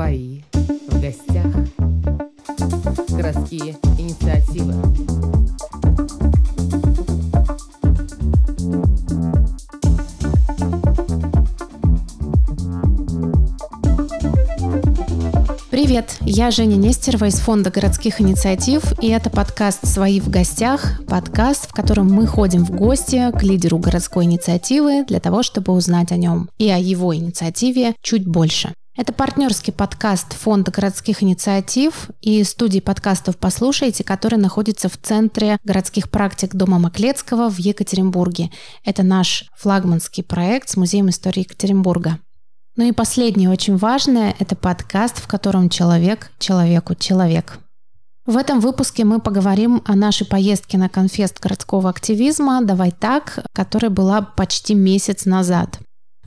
Свои в гостях. Городские инициативы. Привет, я Женя Нестерова из Фонда городских инициатив, и это подкаст «Свои в гостях», подкаст, в котором мы ходим в гости к лидеру городской инициативы для того, чтобы узнать о нем и о его инициативе чуть больше. Это партнерский подкаст Фонда городских инициатив и студии подкастов «Послушайте», который находится в Центре городских практик Дома Маклецкого в Екатеринбурге. Это наш флагманский проект с Музеем истории Екатеринбурга. Ну и последнее, очень важное, это подкаст, в котором человек человеку человек. В этом выпуске мы поговорим о нашей поездке на конфест городского активизма «Давай так», которая была почти месяц назад.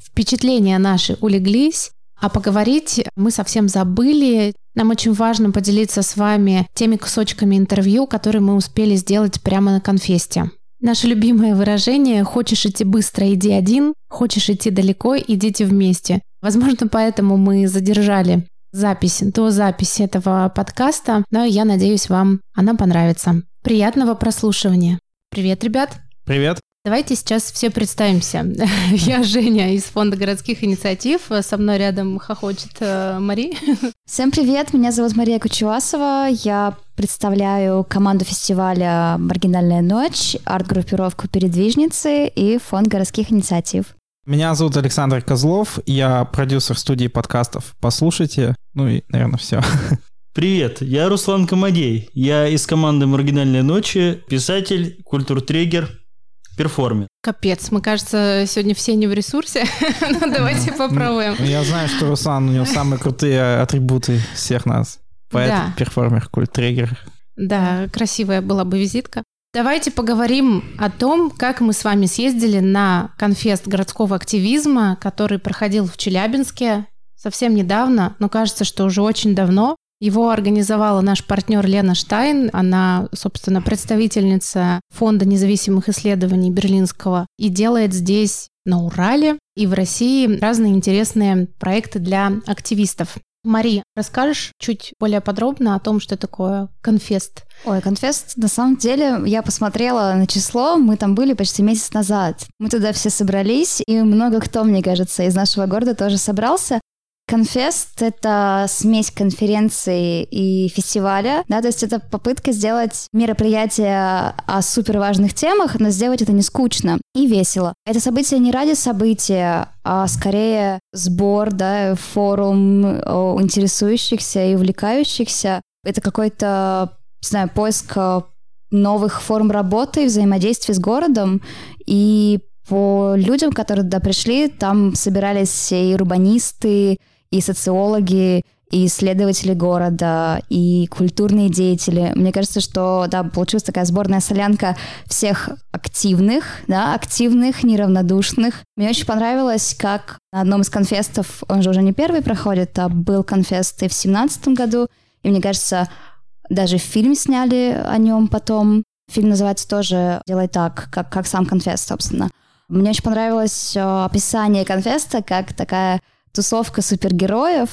Впечатления наши улеглись, а поговорить мы совсем забыли. Нам очень важно поделиться с вами теми кусочками интервью, которые мы успели сделать прямо на конфесте. Наше любимое выражение «хочешь идти быстро, иди один», «хочешь идти далеко, идите вместе». Возможно, поэтому мы задержали запись до записи этого подкаста, но я надеюсь, вам она понравится. Приятного прослушивания. Привет, ребят. Привет. Давайте сейчас все представимся. Я Женя из Фонда городских инициатив. Со мной рядом хохочет э, Мари. Всем привет, меня зовут Мария Кучевасова. Я представляю команду фестиваля «Маргинальная ночь», арт-группировку «Передвижницы» и Фонд городских инициатив. Меня зовут Александр Козлов, я продюсер студии подкастов «Послушайте». Ну и, наверное, все. Привет, я Руслан Комадей. Я из команды «Маргинальные ночи», писатель, культуртрегер, перформер. Капец, мы, кажется, сегодня все не в ресурсе, но давайте попробуем. Ну, я знаю, что Руслан, у него самые крутые атрибуты всех нас. Поэт, перформер, культ-трегер. Да, красивая была бы визитка. Давайте поговорим о том, как мы с вами съездили на конфест городского активизма, который проходил в Челябинске совсем недавно, но кажется, что уже очень давно. Его организовала наш партнер Лена Штайн. Она, собственно, представительница Фонда независимых исследований Берлинского и делает здесь на Урале и в России разные интересные проекты для активистов. Мари, расскажешь чуть более подробно о том, что такое конфест? Ой, конфест, на самом деле, я посмотрела на число, мы там были почти месяц назад. Мы туда все собрались, и много кто, мне кажется, из нашего города тоже собрался. Конфест — это смесь конференции и фестиваля, да, то есть это попытка сделать мероприятие о супер важных темах, но сделать это не скучно и весело. Это событие не ради события, а скорее сбор, да, форум интересующихся и увлекающихся. Это какой-то, не знаю, поиск новых форм работы, взаимодействия с городом и по людям, которые туда пришли, там собирались и урбанисты, и социологи, и исследователи города, и культурные деятели. Мне кажется, что, да, получилась такая сборная солянка всех активных, да, активных, неравнодушных. Мне очень понравилось, как на одном из конфестов, он же уже не первый проходит, а был конфест и в семнадцатом году, и мне кажется, даже фильм сняли о нем потом. Фильм называется тоже «Делай так», как, как сам конфест, собственно. Мне очень понравилось э, описание конфеста как такая тусовка супергероев,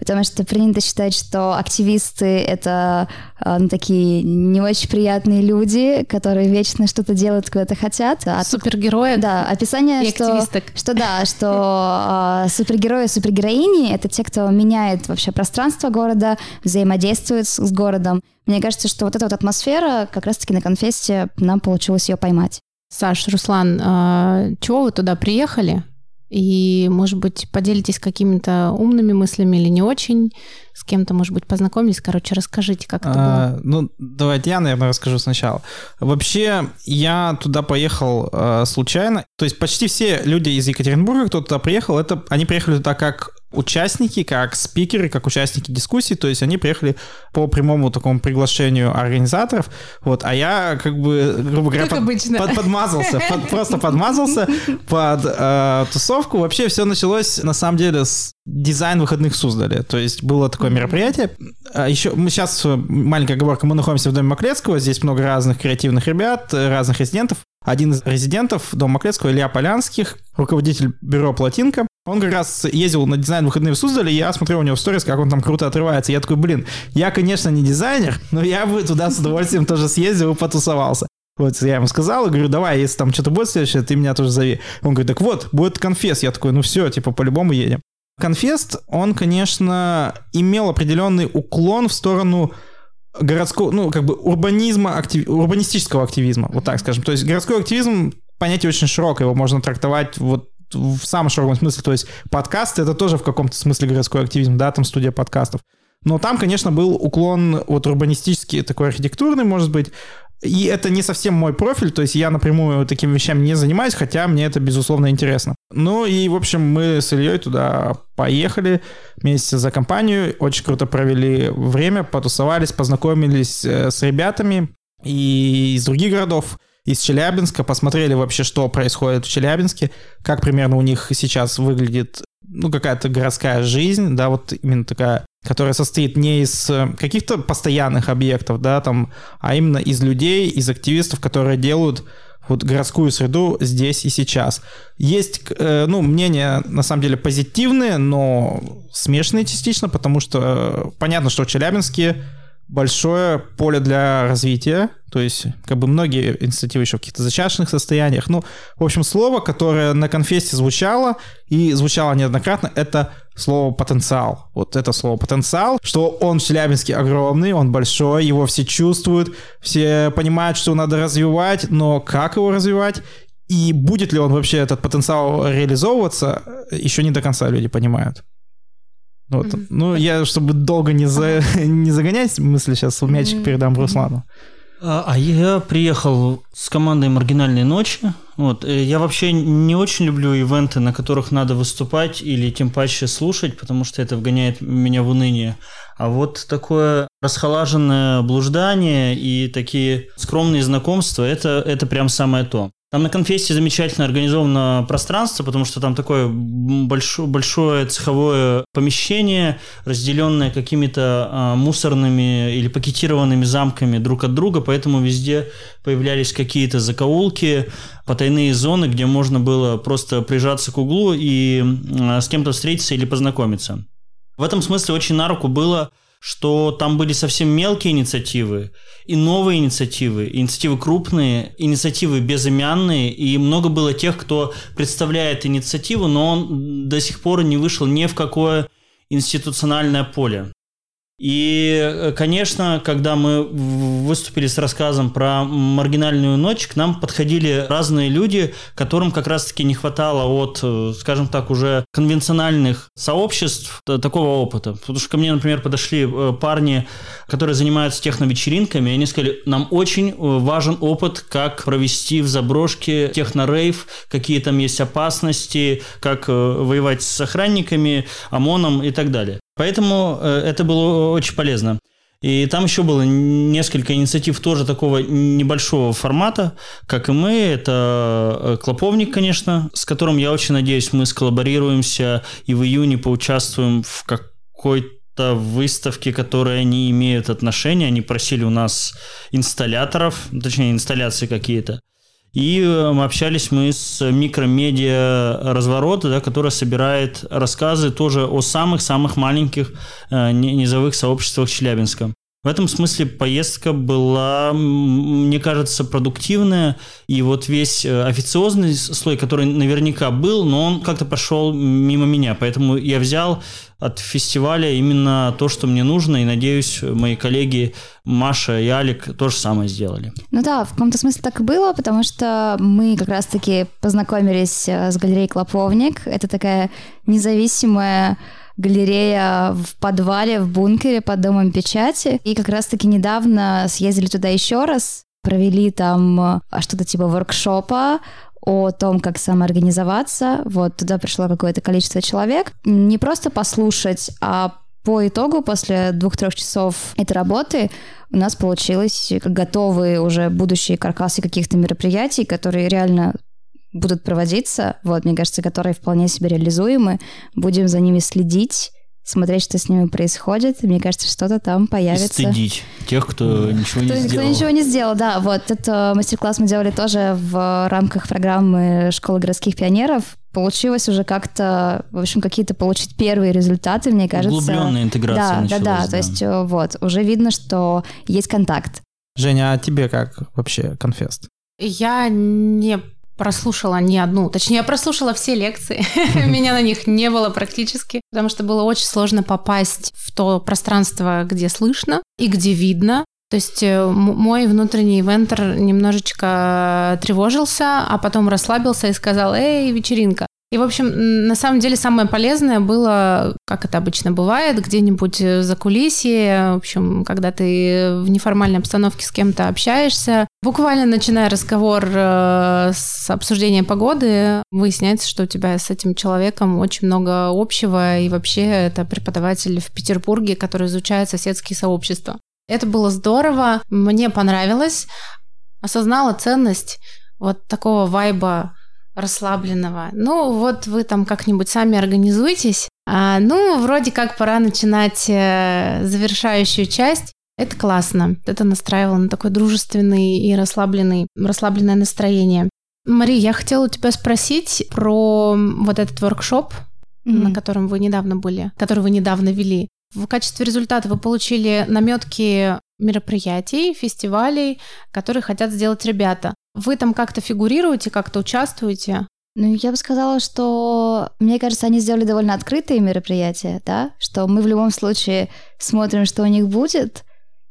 потому что принято считать, что активисты — это э, ну, такие не очень приятные люди, которые вечно что-то делают, куда-то хотят. А Супергерои? Да, описание, и что, что да, что э, супергерои и супергероини — это те, кто меняет вообще пространство города, взаимодействует с, с городом. Мне кажется, что вот эта вот атмосфера как раз-таки на конфесте нам получилось ее поймать. Саш, Руслан, а, чего вы туда приехали? И, может быть, поделитесь какими-то умными мыслями или не очень, с кем-то, может быть, познакомились. Короче, расскажите, как это а, было. Ну, давайте я, наверное, расскажу сначала. Вообще, я туда поехал э, случайно. То есть почти все люди из Екатеринбурга, кто туда приехал, это они приехали туда как участники, как спикеры, как участники дискуссий, то есть они приехали по прямому такому приглашению организаторов, вот, а я как бы, грубо говоря, под, под, подмазался, под, просто подмазался под э, тусовку. Вообще все началось, на самом деле, с дизайн выходных Суздали, то есть было такое мероприятие. А Еще мы сейчас, маленькая оговорка, мы находимся в Доме Маклецкого, здесь много разных креативных ребят, разных резидентов. Один из резидентов Дома Маклецкого, Илья Полянских, руководитель бюро «Плотинка», Он как раз ездил на дизайн выходные в Суздале, и я смотрел у него в сторис, как он там круто отрывается. Я такой, блин, я, конечно, не дизайнер, но я бы туда с удовольствием тоже съездил и потусовался. Вот я ему сказал, и говорю, давай, если там что-то будет следующее, ты меня тоже зови. Он говорит, так вот, будет конфес. Я такой, ну все, типа, по-любому едем. Конфест, он, конечно, имел определенный уклон в сторону городского, ну, как бы урбанизма, актив, урбанистического активизма, вот так скажем. То есть городской активизм понятие очень широкое, его можно трактовать вот в самом широком смысле, то есть подкаст это тоже в каком-то смысле городской активизм, да, там студия подкастов. Но там, конечно, был уклон вот урбанистический, такой архитектурный, может быть, и это не совсем мой профиль, то есть я напрямую такими вещами не занимаюсь, хотя мне это, безусловно, интересно. Ну и, в общем, мы с Ильей туда поехали вместе за компанию, очень круто провели время, потусовались, познакомились э, с ребятами и из других городов, из Челябинска, посмотрели вообще, что происходит в Челябинске, как примерно у них сейчас выглядит ну, какая-то городская жизнь, да, вот именно такая которая состоит не из э, каких-то постоянных объектов, да, там, а именно из людей, из активистов, которые делают вот городскую среду здесь и сейчас. Есть, э, ну, мнения, на самом деле, позитивные, но смешанные частично, потому что э, понятно, что в Челябинске большое поле для развития, то есть как бы многие инициативы еще в каких-то зачаточных состояниях. Ну, в общем, слово, которое на конфесте звучало и звучало неоднократно, это слово потенциал. Вот это слово потенциал, что он в Челябинске огромный, он большой, его все чувствуют, все понимают, что надо развивать, но как его развивать и будет ли он вообще этот потенциал реализовываться, еще не до конца люди понимают. Вот. Mm-hmm. Ну, я, чтобы долго не, за, не загонять мысли, сейчас мячик mm-hmm. передам Руслану. А, а я приехал с командой «Маргинальные ночи». Вот. Э, я вообще не очень люблю ивенты, на которых надо выступать или тем паче слушать, потому что это вгоняет меня в уныние. А вот такое расхолаженное блуждание и такие скромные знакомства это, – это прям самое то. Там на конфесте замечательно организовано пространство, потому что там такое большое, большое цеховое помещение, разделенное какими-то а, мусорными или пакетированными замками друг от друга, поэтому везде появлялись какие-то закоулки, потайные зоны, где можно было просто прижаться к углу и а, с кем-то встретиться или познакомиться. В этом смысле очень на руку было что там были совсем мелкие инициативы, и новые инициативы, инициативы крупные, инициативы безымянные, и много было тех, кто представляет инициативу, но он до сих пор не вышел ни в какое институциональное поле. И, э, конечно, когда мы выступили с рассказом про маргинальную ночь, к нам подходили разные люди, которым как раз-таки не хватало от, э, скажем так, уже конвенциональных сообществ такого опыта. Потому что ко мне, например, подошли э, парни, которые занимаются техновечеринками, и они сказали, нам очень важен опыт, как провести в заброшке технорейв, какие там есть опасности, как воевать с охранниками, ОМОНом и так далее. Поэтому э, это было очень полезно. И там еще было несколько инициатив тоже такого небольшого формата, как и мы. Это э, Клоповник, конечно, с которым, я очень надеюсь, мы сколлаборируемся и в июне поучаствуем в какой-то выставке, которые они имеют отношение. Они просили у нас инсталляторов, точнее, инсталляции какие-то. И э, общались мы с микромедиа разворота, да, которая собирает рассказы тоже о самых-самых маленьких э, низовых сообществах Челябинска. В этом смысле поездка была, мне кажется, продуктивная. И вот весь э, официозный слой, который наверняка был, но он как-то пошел мимо меня. Поэтому я взял от фестиваля именно то, что мне нужно. И надеюсь, мои коллеги Маша и Алик то же самое сделали. Ну да, в каком-то смысле так и было, потому что мы как раз-таки познакомились э, с галереей «Клоповник». Это такая независимая галерея в подвале, в бункере под домом печати. И как раз-таки недавно съездили туда еще раз, провели там э, что-то типа воркшопа о том, как самоорганизоваться. Вот туда пришло какое-то количество человек. Не просто послушать, а по итогу, после двух-трех часов этой работы, у нас получилось готовые уже будущие каркасы каких-то мероприятий, которые реально будут проводиться, вот, мне кажется, которые вполне себе реализуемы. Будем за ними следить, смотреть, что с ними происходит. И мне кажется, что-то там И появится. стыдить тех, кто ничего не Кто, кто сделал. ничего не сделал, да. Вот этот мастер-класс мы делали тоже в рамках программы Школы городских пионеров. Получилось уже как-то, в общем, какие-то получить первые результаты, мне кажется. Углубленная интеграция Да, да, началась, да. То есть э, вот, уже видно, что есть контакт. Женя, а тебе как вообще конфест? Я не прослушала ни одну, точнее, я прослушала все лекции, меня на них не было практически, потому что было очень сложно попасть в то пространство, где слышно и где видно. То есть э, мой внутренний ивентер немножечко тревожился, а потом расслабился и сказал, эй, вечеринка. И, в общем, на самом деле самое полезное было, как это обычно бывает, где-нибудь э, за кулисье, в общем, когда ты в неформальной обстановке с кем-то общаешься, буквально начиная разговор э, с обсуждения погоды, выясняется, что у тебя с этим человеком очень много общего, и вообще это преподаватель в Петербурге, который изучает соседские сообщества. Это было здорово, мне понравилось, осознала ценность вот такого вайба расслабленного. Ну, вот вы там как-нибудь сами организуйтесь. А, ну, вроде как пора начинать э, завершающую часть. Это классно. Это настраивало на такой дружественный и расслабленный, расслабленное настроение. Мари, я хотела у тебя спросить про вот этот воркшоп, на котором вы недавно были, который вы недавно вели. В качестве результата вы получили наметки мероприятий, фестивалей, которые хотят сделать ребята. Вы там как-то фигурируете, как-то участвуете? Ну, я бы сказала, что, мне кажется, они сделали довольно открытые мероприятия, да, что мы в любом случае смотрим, что у них будет.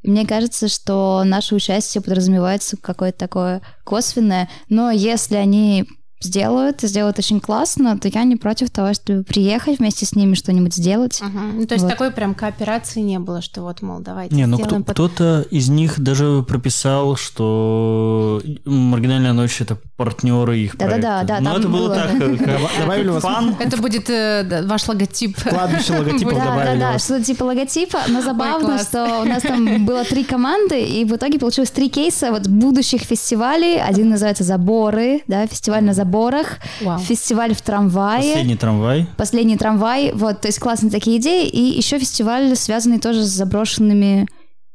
Мне кажется, что наше участие подразумевается какое-то такое косвенное, но если они сделают, и сделают очень классно, то я не против того, чтобы приехать вместе с ними что-нибудь сделать. Ну, то есть Вот. такой прям кооперации не было, что вот, мол, давайте Не, ну кто, под- кто-то из них даже прописал, что маргинальная ночь это партнеры их Да-да-да, проекта. да, Но там это было было. так, как Добавили вас- фан. Это будет э, да, ваш логотип. Кладбище логотипов Да, да, добавили. да, вас. что-то типа логотипа, но забавно, что у нас там было три команды, и в итоге получилось три кейса вот будущих фестивалей. Один называется «Заборы», да, фестиваль на заборах, Вау. фестиваль в трамвае, Последний трамвай. последний трамвай, вот, то есть классные такие идеи, и еще фестиваль, связанный тоже с заброшенными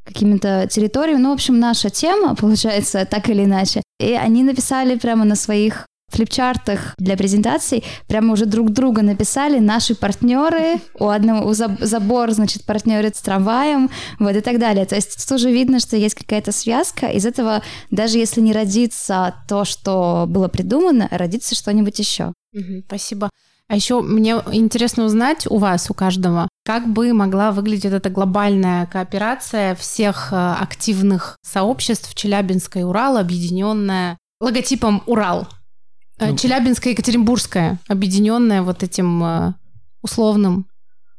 какими-то территориями. Ну, в общем, наша тема, получается, так или иначе. И они написали прямо на своих флипчартах для презентаций, прямо уже друг друга написали наши партнеры, у одного у заб- забор, значит, партнеры с трамваем, вот и так далее. То есть тут уже видно, что есть какая-то связка. Из этого, даже если не родится то, что было придумано, родится что-нибудь еще. Спасибо. А еще мне интересно узнать у вас, у каждого, как бы могла выглядеть эта глобальная кооперация всех э, активных сообществ Челябинска и Урала, объединенная логотипом Урал. Э, Ну. Челябинская и Екатеринбургская, объединенная вот этим э, условным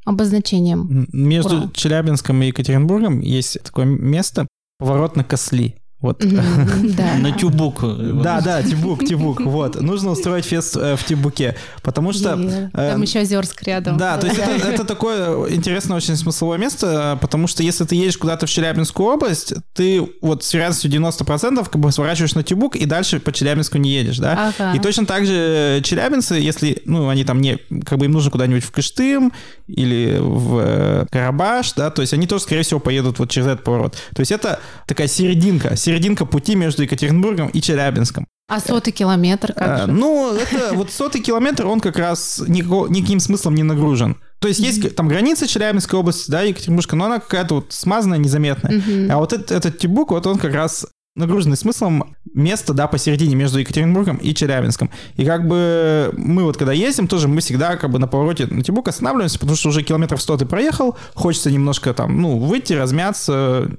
обозначением. Между Урал. Челябинском и Екатеринбургом есть такое место поворот на Косли. Вот. Да. На тюбук. Да, да, Тибук, Тибук, вот. Нужно устроить фест э, в Тибуке, потому что... Э, Там еще Озерск рядом. Да, то есть это, такое интересное очень смысловое место, э, потому что если ты едешь куда-то в Челябинскую область, ты вот с вероятностью 90% как бы сворачиваешь на Тюбук и дальше по Челябинску не едешь, да? Ага. И точно так же челябинцы, если, ну, они там не, как бы им нужно куда-нибудь в Кыштым или в э, Карабаш, да, то есть они тоже, скорее всего, поедут вот через этот поворот. То есть это такая серединка, серединка пути между Екатеринбургом и Челябинском. А сотый километр как А, же? Ну, это вот сотый километр, он как раз никакого- никаким смыслом не нагружен. То есть есть там граница Челябинской области, да, Екатеринбургска, но она какая-то вот смазанная, незаметная. Мгм. А вот этот, этот Тибук, вот он как раз нагруженный смыслом место, да, посередине между Екатеринбургом и Челябинском. И как бы мы вот когда ездим, тоже мы всегда как бы на повороте на Тибук останавливаемся, потому что уже километров 100 ты проехал, хочется немножко там, ну, выйти, размяться,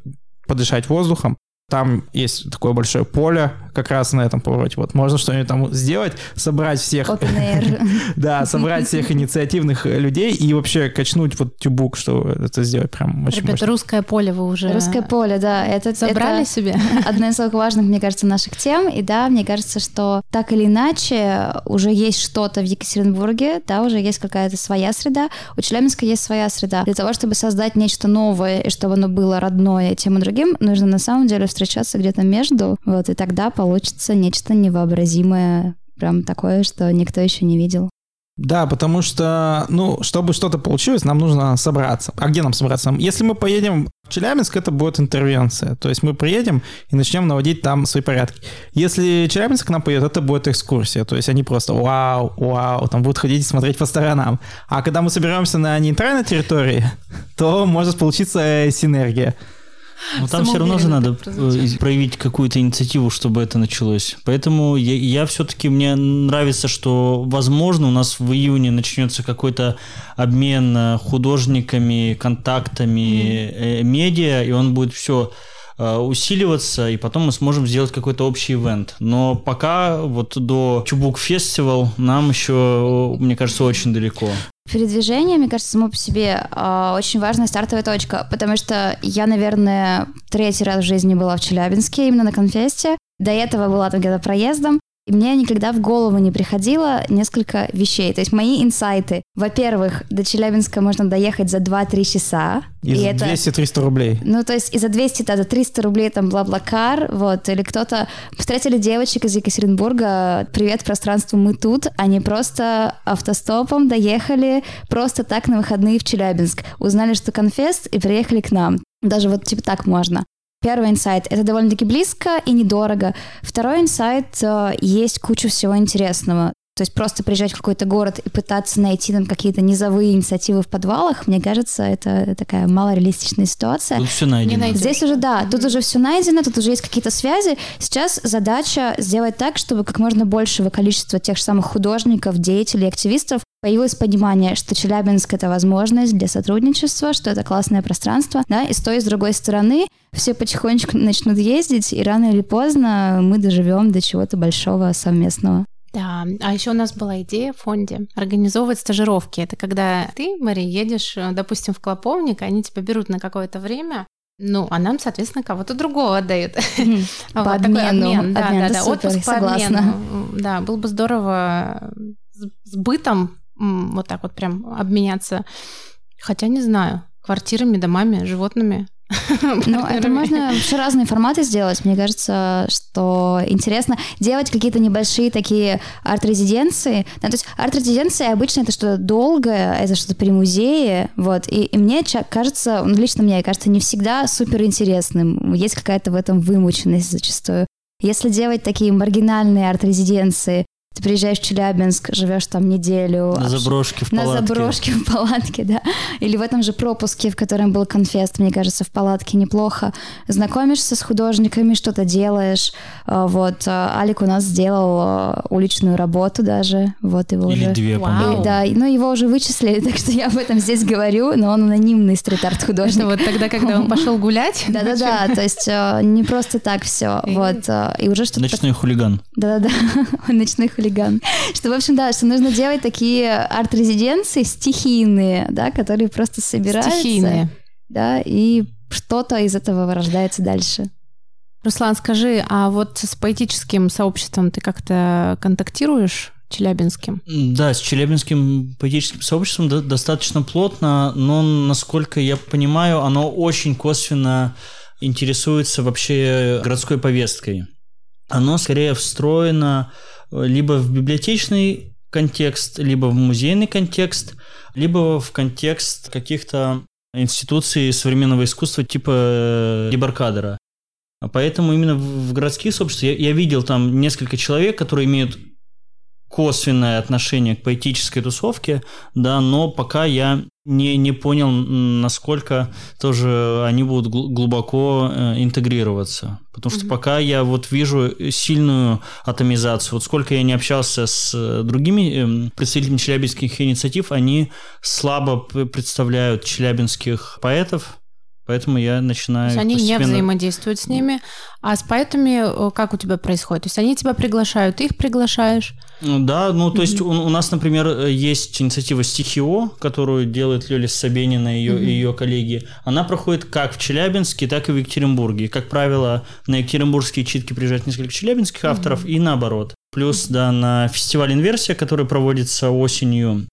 подышать воздухом. Там есть такое большое поле как раз на этом повороте. Вот можно что-нибудь там сделать, собрать всех, да, собрать всех инициативных людей и вообще качнуть вот тюбук, что это сделать прям очень Ребята, русское поле вы уже Русское поле, да. Это, забрали это себе? одна из самых важных, мне кажется, наших тем. И да, мне кажется, что так или иначе уже есть что-то в Екатеринбурге, да, уже есть какая-то своя среда. У Челябинска есть своя среда. Для того, чтобы создать нечто новое и чтобы оно было родное тем и другим, нужно на самом деле встречаться где-то между, вот, и тогда получится нечто невообразимое, прям такое, что никто еще не видел. Да, потому что, ну, чтобы что-то получилось, нам нужно собраться. А где нам собраться? Если мы поедем в Челябинск, это будет интервенция. То есть мы приедем и начнем наводить там свои порядки. Если Челябинск к нам поедет, это будет экскурсия. То есть они просто вау, вау, там будут ходить и смотреть по сторонам. А когда мы соберемся на нейтральной территории, то может получиться синергия. Но там все равно же надо э, проявить какую-то инициативу, чтобы это началось. Поэтому я, я все-таки, мне нравится, что, возможно, у нас в июне начнется какой-то обмен э, художниками, контактами, mm-hmm. медиа, и он будет все усиливаться, и потом мы сможем сделать какой-то общий ивент. Но пока вот до Чубук Фестивал нам еще, мне кажется, очень далеко. Передвижение, мне кажется, само по себе э, очень важная стартовая точка, потому что я, наверное, третий раз в жизни была в Челябинске, именно на конфесте. До этого была там где-то проездом. И мне никогда в голову не приходило несколько вещей. То есть мои инсайты. Во-первых, до Челябинска можно доехать за 2-3 часа. И, и за это... 200-300 рублей. Ну, то есть и за 200, да, за 300 рублей там бла-бла-кар, вот. Или кто-то... Встретили девочек из Екатеринбурга, привет пространству, мы тут. Они просто автостопом доехали просто так на выходные в Челябинск. Узнали, что конфест, и приехали к нам. Даже вот типа так можно. Первый инсайт — это довольно-таки близко и недорого. Второй инсайт э, — есть куча всего интересного. То есть просто приезжать в какой-то город и пытаться найти там какие-то низовые инициативы в подвалах, мне кажется, это такая малореалистичная ситуация. Тут все найдено. Здесь уже, да, тут уже все найдено, тут уже есть какие-то связи. Сейчас задача сделать так, чтобы как можно большего количества тех же самых художников, деятелей, активистов появилось понимание, что Челябинск — это возможность для сотрудничества, что это классное пространство, да, и с той, и с другой стороны все потихонечку начнут ездить, и рано или поздно мы доживем до чего-то большого совместного. Да, а еще у нас была идея в фонде организовывать стажировки. Это когда ты, Мари, едешь, э, допустим, в Клоповник, они тебя берут на какое-то время, ну, а нам, соответственно, кого-то другого отдают. По обмену. Да, да, да, отпуск по обмену. Да, было бы здорово с бытом вот так вот прям обменяться. Хотя не знаю, квартирами, домами, животными. Ну, это можно вообще разные форматы сделать. Мне кажется, что интересно делать какие-то небольшие такие арт-резиденции. Да, то есть арт-резиденция обычно это что-то долгое, это что-то при музее, вот. И, и мне кажется, ну, лично мне кажется, не всегда супер интересным. Есть какая-то в этом вымученность зачастую. Если делать такие маргинальные арт-резиденции, ты приезжаешь в Челябинск, живешь там неделю. На заброшке в палатке. На заброшке в палатке, да. Или в этом же пропуске, в котором был конфест, мне кажется, в палатке неплохо. Знакомишься с художниками, что-то делаешь. А, вот а, Алик у нас сделал а, уличную работу даже. Вот его Или уже... две, по-моему. Да, но его уже вычислили, так что я об этом здесь говорю, но он анонимный стрит-арт художник. Вот тогда, когда он пошел гулять? Да-да-да, то есть не просто так все. Вот, и уже что-то... Ночной хулиган. Да-да-да, ночной хулиган хулиган. Что, в общем, да, что нужно делать такие арт-резиденции стихийные, да, которые просто собираются. Стихийные. Да, и что-то из этого вырождается дальше. Руслан, скажи, а вот с поэтическим сообществом ты как-то контактируешь? Челябинским. Да, с Челябинским поэтическим сообществом достаточно плотно, но, насколько я понимаю, оно очень косвенно интересуется вообще городской повесткой. Оно скорее встроено либо в библиотечный контекст, либо в музейный контекст, либо в контекст каких-то институций современного искусства типа э, Дебаркадера. Поэтому именно в городских сообществах я, я видел там несколько человек, которые имеют косвенное отношение к поэтической тусовке, да, но пока я не, не понял, насколько тоже они будут глубоко э, интегрироваться. Потому что mm-hmm. пока я вот вижу сильную атомизацию. Вот сколько я не общался с э, другими эм, представителями челябинских инициатив, они слабо представляют челябинских поэтов, Поэтому я начинаю... То есть они постепенно... не взаимодействуют с ними. А с поэтами как у тебя происходит? То есть они тебя приглашают, ты их приглашаешь? Ну да, ну то есть у, у нас, например, есть инициатива Стихио, которую делает Лёля Собенина и ее, mm-hmm. ее коллеги. Она проходит как в Челябинске, так и в Екатеринбурге. Как правило, на екатеринбургские читки приезжают несколько челябинских авторов mm-hmm. и наоборот. Плюс, да, на фестиваль «Инверсия», который проводится осенью,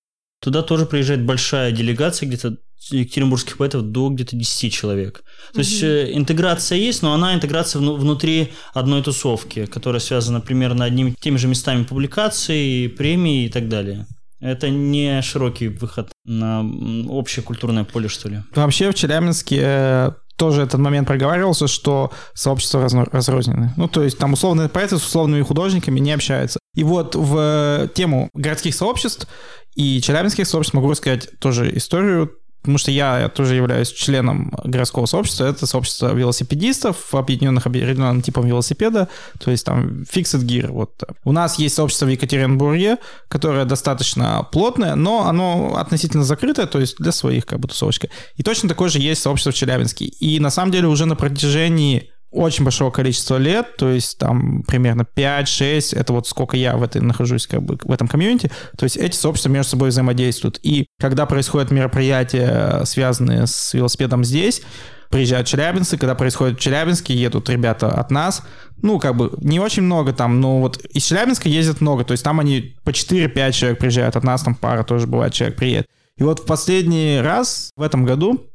туда тоже приезжает большая делегация, где-то екатеринбургских поэтов до где-то 10 человек. То есть э, интеграция есть, но она интеграция внутри одной тусовки, которая связана примерно одними теми же местами публикаций, премий и так далее. Это не широкий выход на общее культурное поле, что ли. Вообще в Челябинске э, тоже этот момент проговаривался, что сообщества разно- разрознены. Ну, то есть там условные проекты с условными художниками не общаются. И вот в э, тему городских сообществ и челябинских сообществ могу рассказать тоже историю, потому что я тоже являюсь членом городского сообщества. Это сообщество велосипедистов, объединенных определенным типом велосипеда, то есть там Fixed Gear. Вот. У нас есть сообщество в Екатеринбурге, которое достаточно плотное, но оно относительно закрытое, то есть для своих как бы тусовочка. И точно такое же есть сообщество в Челябинске. И на самом деле уже на протяжении очень большого количества лет, то есть там примерно 5-6, это вот сколько я в этой нахожусь как бы в этом комьюнити, то есть эти сообщества между собой взаимодействуют. И когда происходят мероприятия, связанные с велосипедом здесь, приезжают челябинцы, когда происходит в Челябинске, едут ребята от нас, ну, как бы, не очень много там, но вот из Челябинска ездят много, то есть там они по 4-5 человек приезжают от нас, там пара тоже бывает, человек приедет. И вот в последний раз в этом году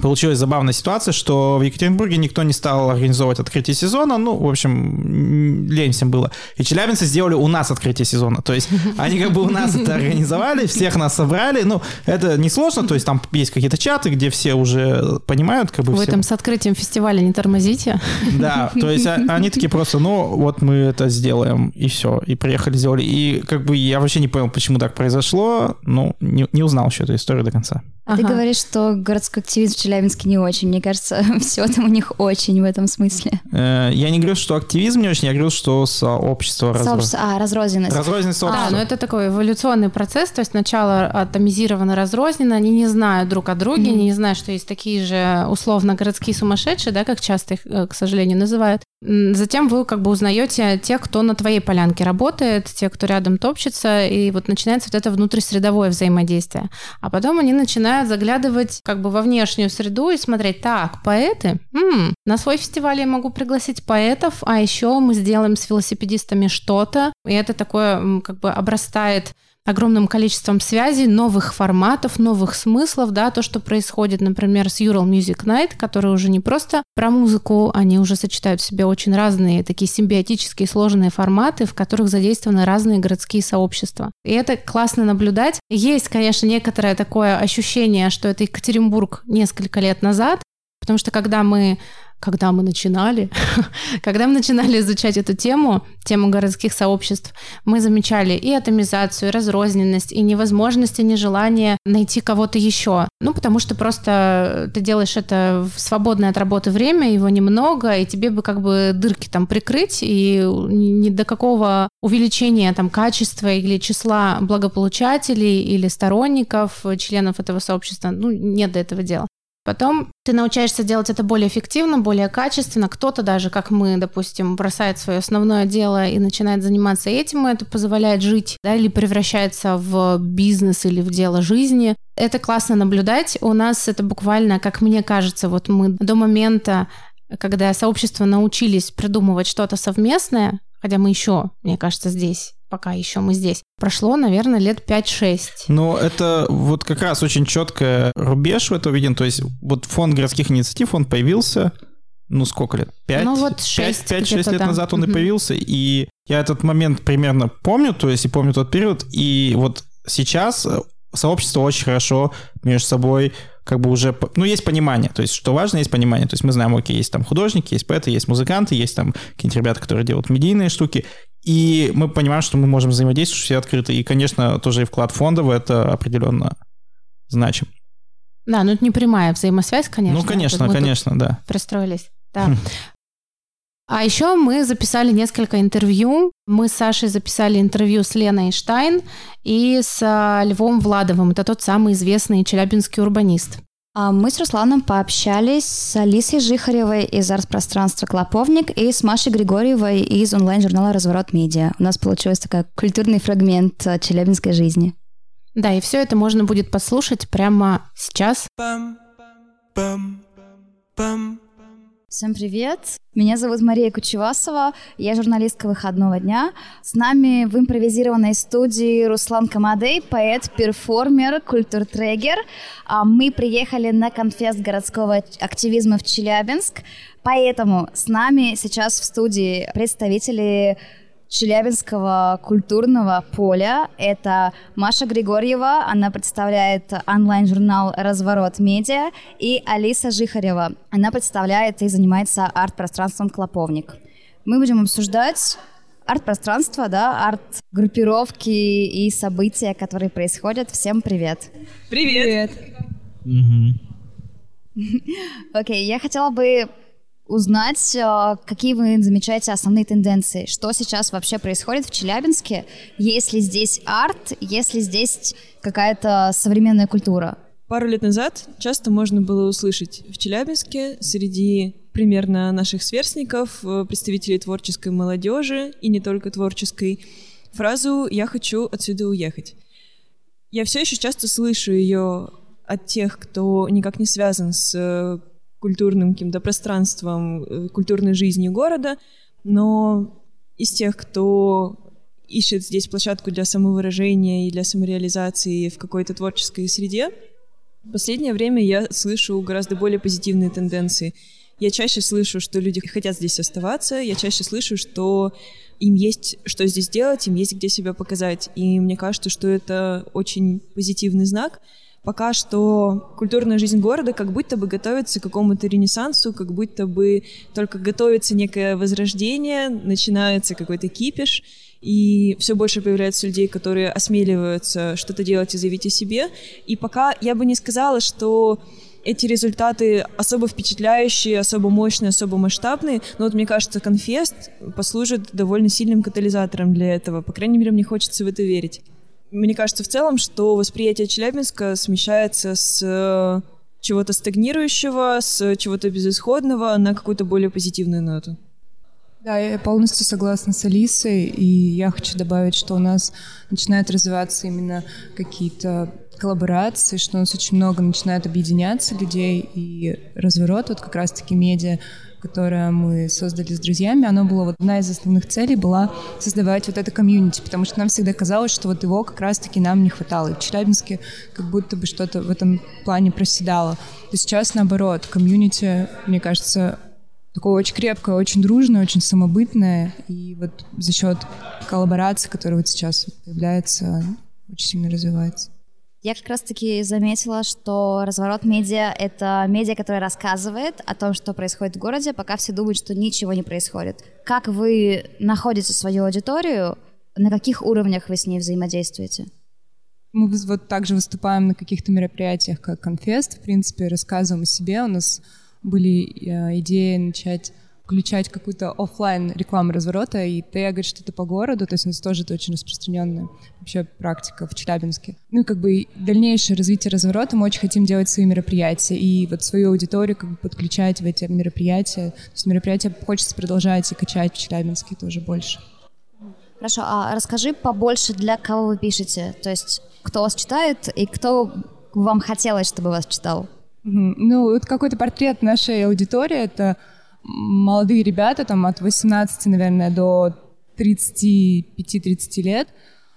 Получилась забавная ситуация, что в Екатеринбурге никто не стал организовывать открытие сезона. Ну, в общем, лень всем было. И челябинцы сделали у нас открытие сезона. То есть они как бы у нас это организовали, всех нас собрали. Ну, это несложно, то есть там есть какие-то чаты, где все уже понимают, как бы Вы все. там с открытием фестиваля не тормозите. Да, то есть а- они такие просто, ну, вот мы это сделаем, и все. И приехали, сделали. И как бы я вообще не понял, почему так произошло. Ну, не, не узнал еще эту историю до конца. Ты говоришь, что городской активизм в Челябинске не очень. Мне кажется, все там у них очень в этом смысле. Э, Я не говорю, что активизм не очень, я говорю, что сообщество разро- Сообщество, а, разрозненность. разрозненность Да, сообщества. но это такой эволюционный процесс, то есть сначала атомизировано, разрознено, они не знают друг о друге, они не знают, что есть такие же условно городские сумасшедшие, да, как часто их, э, к сожалению, называют. Затем вы как бы узнаете тех, кто на твоей полянке работает, те, кто рядом топчется, и вот начинается вот это внутрисредовое взаимодействие. А потом они начинают заглядывать как бы во внешнюю среду и смотреть, так, поэты, М, на свой фестиваль я могу пригласить поэтов, а еще мы сделаем с велосипедистами что-то, и это такое как бы обрастает огромным количеством связей, новых форматов, новых смыслов, да, то, что происходит, например, с Ural Music Night, который уже не просто про музыку, они уже сочетают в себе очень разные такие симбиотические сложные форматы, в которых задействованы разные городские сообщества. И это классно наблюдать. Есть, конечно, некоторое такое ощущение, что это Екатеринбург несколько лет назад, потому что когда мы когда мы начинали, когда мы начинали изучать эту тему, тему городских сообществ, мы замечали и атомизацию, и разрозненность, и невозможность, и нежелание найти кого-то еще. Ну, потому что просто ты делаешь это в свободное от работы время, его немного, и тебе бы как бы дырки там прикрыть, и ни до какого увеличения там качества или числа благополучателей или сторонников, членов этого сообщества, ну, нет до этого дела. Потом ты научаешься делать это более эффективно, более качественно. Кто-то даже, как мы, допустим, бросает свое основное дело и начинает заниматься этим, и это позволяет жить, да, или превращается в бизнес или в дело жизни. Это классно наблюдать. У нас это буквально, как мне кажется, вот мы до момента, когда сообщества научились придумывать что-то совместное, хотя мы еще, мне кажется, здесь, пока еще мы здесь, прошло, наверное, лет 5-6. Но это вот как раз очень четко рубеж в этом виден. То есть вот фонд городских инициатив, он появился, ну сколько лет? Пять? Ну, вот шесть 5-6 где-то, лет да. назад он и Мгм. появился. И я этот момент примерно помню, то есть и помню тот период. И вот сейчас э, сообщество очень хорошо между собой как бы уже, ну, есть понимание, то есть, что важно, есть понимание, то есть, мы знаем, окей, есть там художники, есть поэты, есть музыканты, есть там какие-нибудь ребята, которые делают медийные штуки, и мы понимаем, что мы можем взаимодействовать, все открыто, и, конечно, тоже и вклад фонда в это определенно значим. Да, ну это не прямая взаимосвязь, конечно. ну, конечно, конечно, да. пристроились. Да. А еще мы записали несколько интервью. Мы с Сашей записали интервью с Леной Штайн и с а, Львом Владовым. Это тот самый известный челябинский урбанист. А мы с Русланом пообщались с Алисой Жихаревой из арт-пространства «Клоповник» и с Машей Григорьевой из онлайн-журнала «Разворот Медиа». У нас получился такой культурный фрагмент э, челябинской жизни. Да, и все это можно будет послушать прямо сейчас. Всем привет! Меня зовут Мария Кучевасова, я журналистка выходного дня. С нами в импровизированной студии Руслан Камадей, поэт, перформер, культуртрегер. А Мы приехали на конфест городского активизма в Челябинск, поэтому с нами сейчас в студии представители Челябинского культурного поля. Это Маша Григорьева, она представляет онлайн-журнал «Разворот медиа», и Алиса Жихарева, она представляет и занимается арт-пространством «Клоповник». Мы будем обсуждать арт-пространство, да, арт-группировки и события, которые происходят. Всем привет! Привет! Окей, я хотела бы узнать, э, какие вы замечаете основные тенденции, что сейчас вообще происходит в Челябинске, есть ли здесь арт, есть ли здесь какая-то современная культура. Пару лет назад часто можно было услышать в Челябинске среди примерно наших сверстников, э, представителей творческой молодежи и не только творческой, фразу «я хочу отсюда уехать». Я все еще часто слышу ее от тех, кто никак не связан с э, культурным каким-то пространством, э, культурной жизнью города, но из тех, кто ищет здесь площадку для самовыражения и для самореализации в какой-то творческой среде, в последнее время я слышу гораздо более позитивные тенденции. Я чаще слышу, что люди хотят здесь оставаться, я чаще слышу, что им есть что здесь делать, им есть где себя показать. И мне кажется, что это очень позитивный знак — пока что культурная жизнь города как будто бы готовится к какому-то ренессансу, как будто бы только готовится некое возрождение, начинается какой-то кипиш, и все больше появляется людей, которые осмеливаются что-то делать и заявить о себе. И пока я бы не сказала, что эти результаты особо впечатляющие, особо мощные, особо масштабные, но вот мне кажется, конфест послужит довольно сильным катализатором для этого. По крайней мере, мне хочется в это верить. Мне кажется в целом, что восприятие Челябинска смещается с э, чего-то стагнирующего, с чего-то безысходного на какую-то более позитивную ноту. Да, я полностью согласна с Алисой, и я хочу добавить, что у нас начинают развиваться именно какие-то коллаборации, что у нас очень много начинает объединяться людей, и разворот, вот как раз-таки медиа, которое мы создали с друзьями, оно было вот одна из основных целей была создавать вот это комьюнити, потому что нам всегда казалось, что вот его как раз-таки нам не хватало. И в Челябинске как будто бы что-то в этом плане проседало. То сейчас наоборот, комьюнити, мне кажется, такое очень крепкое, очень дружное, очень самобытное. И вот за счет коллаборации, которая вот сейчас появляется, очень сильно развивается. Я как раз-таки заметила, что разворот медиа — это медиа, которое рассказывает о том, что происходит в городе, пока все думают, что ничего не происходит. Как вы находите свою аудиторию? На каких уровнях вы с ней взаимодействуете? Мы вот также выступаем на каких-то мероприятиях, как Конфест, в принципе, рассказываем о себе. У нас были э, идеи начать включать какую-то офлайн рекламу разворота и тегать что-то по городу, то есть у нас тоже это очень распространенная вообще практика в Челябинске. Ну и как бы дальнейшее развитие разворота мы очень хотим делать свои мероприятия и вот свою аудиторию как бы подключать в эти мероприятия. То есть мероприятия хочется продолжать и качать в Челябинске тоже больше. Хорошо, а расскажи побольше, для кого вы пишете, то есть кто вас читает и кто вам хотелось, чтобы вас читал? Ну, вот какой-то портрет нашей аудитории — это молодые ребята, там от 18, наверное, до 35-30 лет,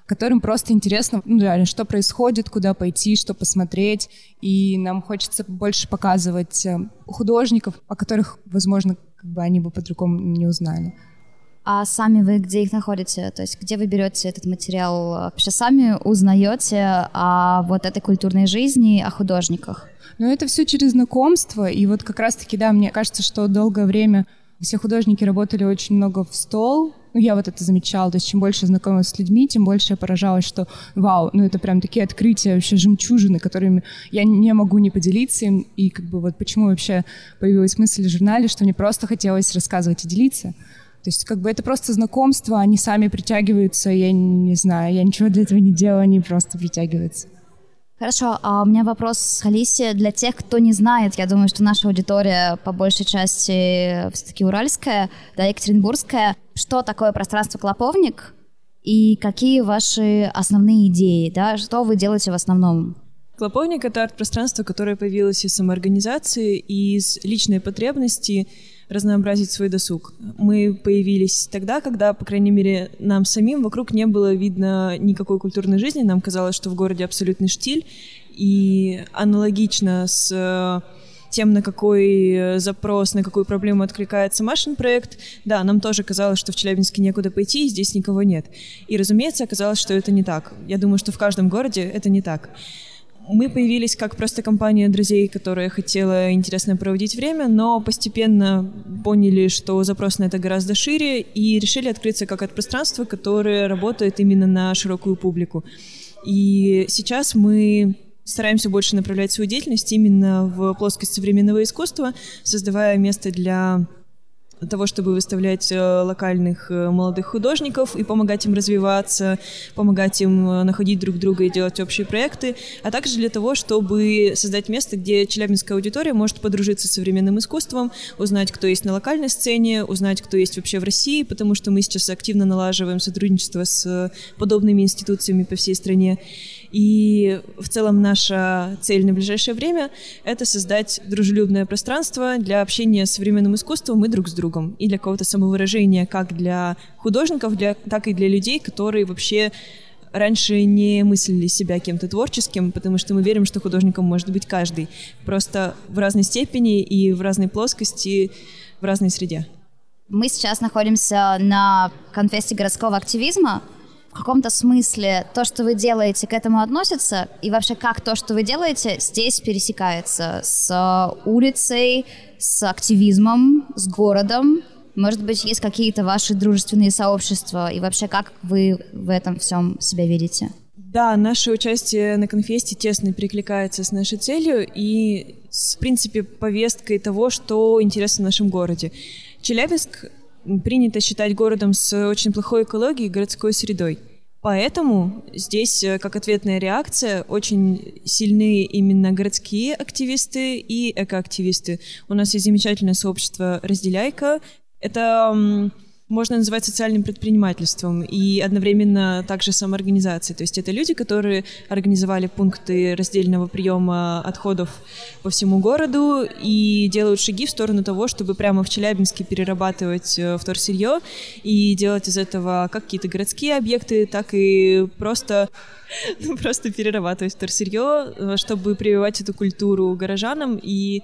которым просто интересно, ну, реально, что происходит, куда пойти, что посмотреть, и нам хочется больше показывать э, художников, о которых, возможно, как бы они бы по-другому не узнали. А сами вы где их находите? То есть где вы берете этот материал? Вообще сами узнаете о вот этой культурной жизни, о художниках? Но это все через знакомство, и вот как раз-таки, да, мне кажется, что долгое время все художники работали очень много в стол, ну, я вот это замечала, то есть чем больше знакомилась с людьми, тем больше я поражалась, что вау, ну, это прям такие открытия, вообще жемчужины, которыми я не могу не поделиться им, и как бы вот почему вообще появилась мысль в журнале, что мне просто хотелось рассказывать и делиться. То есть как бы это просто знакомство, они сами притягиваются, я не знаю, я ничего для этого не делаю, они просто притягиваются. Хорошо, а у меня вопрос, Алисе, для тех, кто не знает, я думаю, что наша аудитория по большей части все-таки уральская, да, екатеринбургская. Что такое пространство «Клоповник» и какие ваши основные идеи, да, что вы делаете в основном? «Клоповник» — это арт-пространство, которое появилось из самоорганизации из личной потребности разнообразить свой досуг. Мы появились тогда, когда, по крайней мере, нам самим вокруг не было видно никакой культурной жизни. Нам казалось, что в городе абсолютный штиль. И аналогично с тем, на какой э, запрос, на какую проблему откликается Машин проект, да, нам тоже казалось, что в Челябинске некуда пойти, и здесь никого нет. И, разумеется, оказалось, что это не так. Я думаю, что в каждом городе это не так. Мы появились как просто компания друзей, которая хотела интересно проводить время, но постепенно поняли, что запрос на это гораздо шире, и решили открыться как от пространства, которое работает именно на широкую публику. И сейчас мы стараемся больше направлять свою деятельность именно в плоскость современного искусства, создавая место для того, чтобы выставлять э, локальных э, молодых художников и помогать им развиваться, помогать им э, находить друг друга и делать общие проекты, а также для того, чтобы создать место, где челябинская аудитория может подружиться с современным искусством, узнать, кто есть на локальной сцене, узнать, кто есть вообще в России, потому что мы сейчас активно налаживаем сотрудничество с подобными институциями по всей стране. И в целом наша цель на ближайшее время — это создать дружелюбное пространство для общения с современным искусством и друг с другом, и для какого-то самовыражения как для художников, для, так и для людей, которые вообще раньше не мыслили себя кем-то творческим, потому что мы верим, что художником может быть каждый, просто в разной степени и в разной плоскости, в разной среде. Мы сейчас находимся на конфесте городского активизма, в каком-то смысле то, что вы делаете, к этому относится, и вообще как то, что вы делаете, здесь пересекается с улицей, с активизмом, с городом. Может быть, есть какие-то ваши дружественные сообщества, и вообще как вы в этом всем себя видите? Да, наше участие на конфесте тесно перекликается с нашей целью и в принципе, повесткой того, что интересно в нашем городе. Челябинск принято считать городом с очень плохой экологией и городской средой. Поэтому здесь, э, как ответная реакция, очень сильны именно городские активисты и экоактивисты. У нас есть замечательное сообщество «Разделяйка». Это можно называть социальным предпринимательством и одновременно также самоорганизацией. То есть это люди, которые организовали пункты раздельного приема отходов по всему городу и делают шаги в сторону того, чтобы прямо в Челябинске перерабатывать э, вторсырье и делать из этого как какие-то городские объекты, так и просто ну, просто перерабатывать вторсырье, э, чтобы прививать эту культуру горожанам и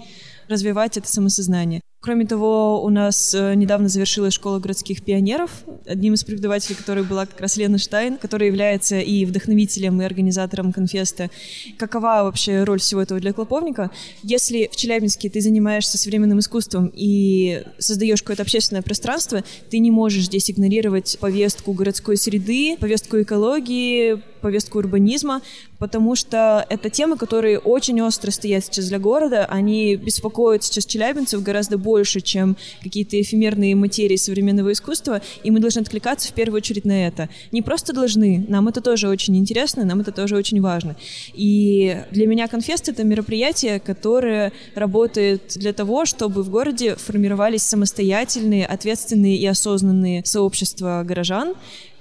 развивать это самосознание. Кроме того, у нас э, недавно завершилась школа городских пионеров, одним из преподавателей которой была как раз Лена Штайн, которая является и вдохновителем, и организатором конфеста. Какова вообще роль всего этого для клоповника? Если в Челябинске ты занимаешься современным искусством и создаешь какое-то общественное пространство, ты не можешь здесь игнорировать повестку городской среды, повестку экологии, повестку урбанизма, потому что это темы, которые очень остро стоят сейчас для города, они беспокоят сейчас челябинцев гораздо больше, чем какие-то эфемерные материи современного искусства, и мы должны откликаться в первую очередь на это. Не просто должны, нам это тоже очень интересно, нам это тоже очень важно. И для меня конфест — это мероприятие, которое работает для того, чтобы в городе формировались самостоятельные, ответственные и осознанные сообщества горожан,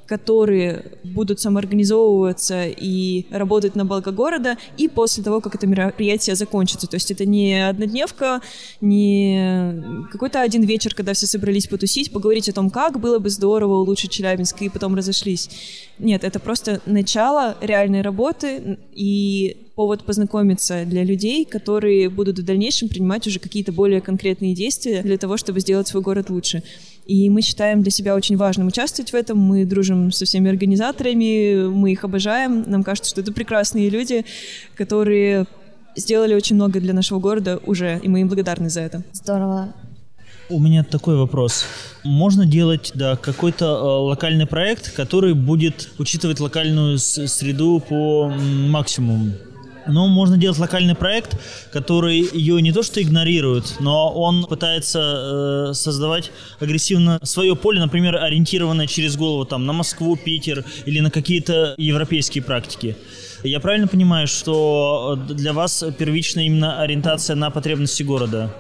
которые будут самоорганизовываться и работать на благо города, и после того, как это мероприятие закончится. То есть это не однодневка, не какой-то один вечер, когда все собрались потусить, поговорить о том, как было бы здорово улучшить Челябинск, и потом разошлись. Нет, это просто начало реальной работы и повод познакомиться для людей, которые будут в дальнейшем принимать уже какие-то более конкретные действия для того, чтобы сделать свой город лучше. И мы считаем для себя очень важным участвовать в этом. Мы дружим со всеми организаторами, мы их обожаем. Нам кажется, что это прекрасные люди, которые сделали очень много для нашего города уже, и мы им благодарны за это. Здорово. У меня такой вопрос. Можно делать да, какой-то э, локальный проект, который будет учитывать локальную среду по максимуму? Но можно делать локальный проект, который ее не то что игнорирует, но он пытается э, создавать агрессивно свое поле, например, ориентированное через голову там на Москву, Питер или на какие-то европейские практики. Я правильно понимаю, что для вас первична именно ориентация на потребности города?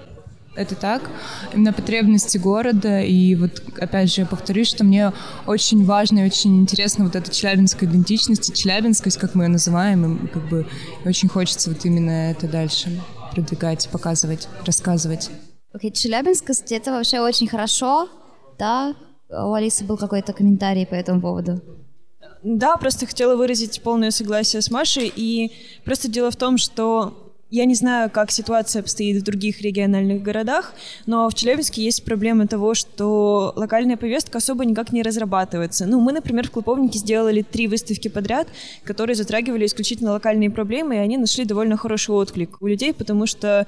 Это так, именно потребности города. И вот, опять же, я повторюсь, что мне очень важно и очень интересно вот эта челябинская идентичность и челябинскость, как мы ее называем, и как бы очень хочется вот именно это дальше продвигать, показывать, рассказывать. Окей, okay, челябинскость — это вообще очень хорошо, да? У Алисы был какой-то комментарий по этому поводу. Да, просто хотела выразить полное согласие с Машей. И просто дело в том, что Я не знаю, как ситуация обстоит в других региональных городах, но в Челябинске есть проблема того, что локальная повестка особо никак не разрабатывается. Ну, мы, например, в Клоповнике сделали три выставки подряд, которые затрагивали исключительно локальные проблемы, и они нашли довольно хороший отклик у людей, потому что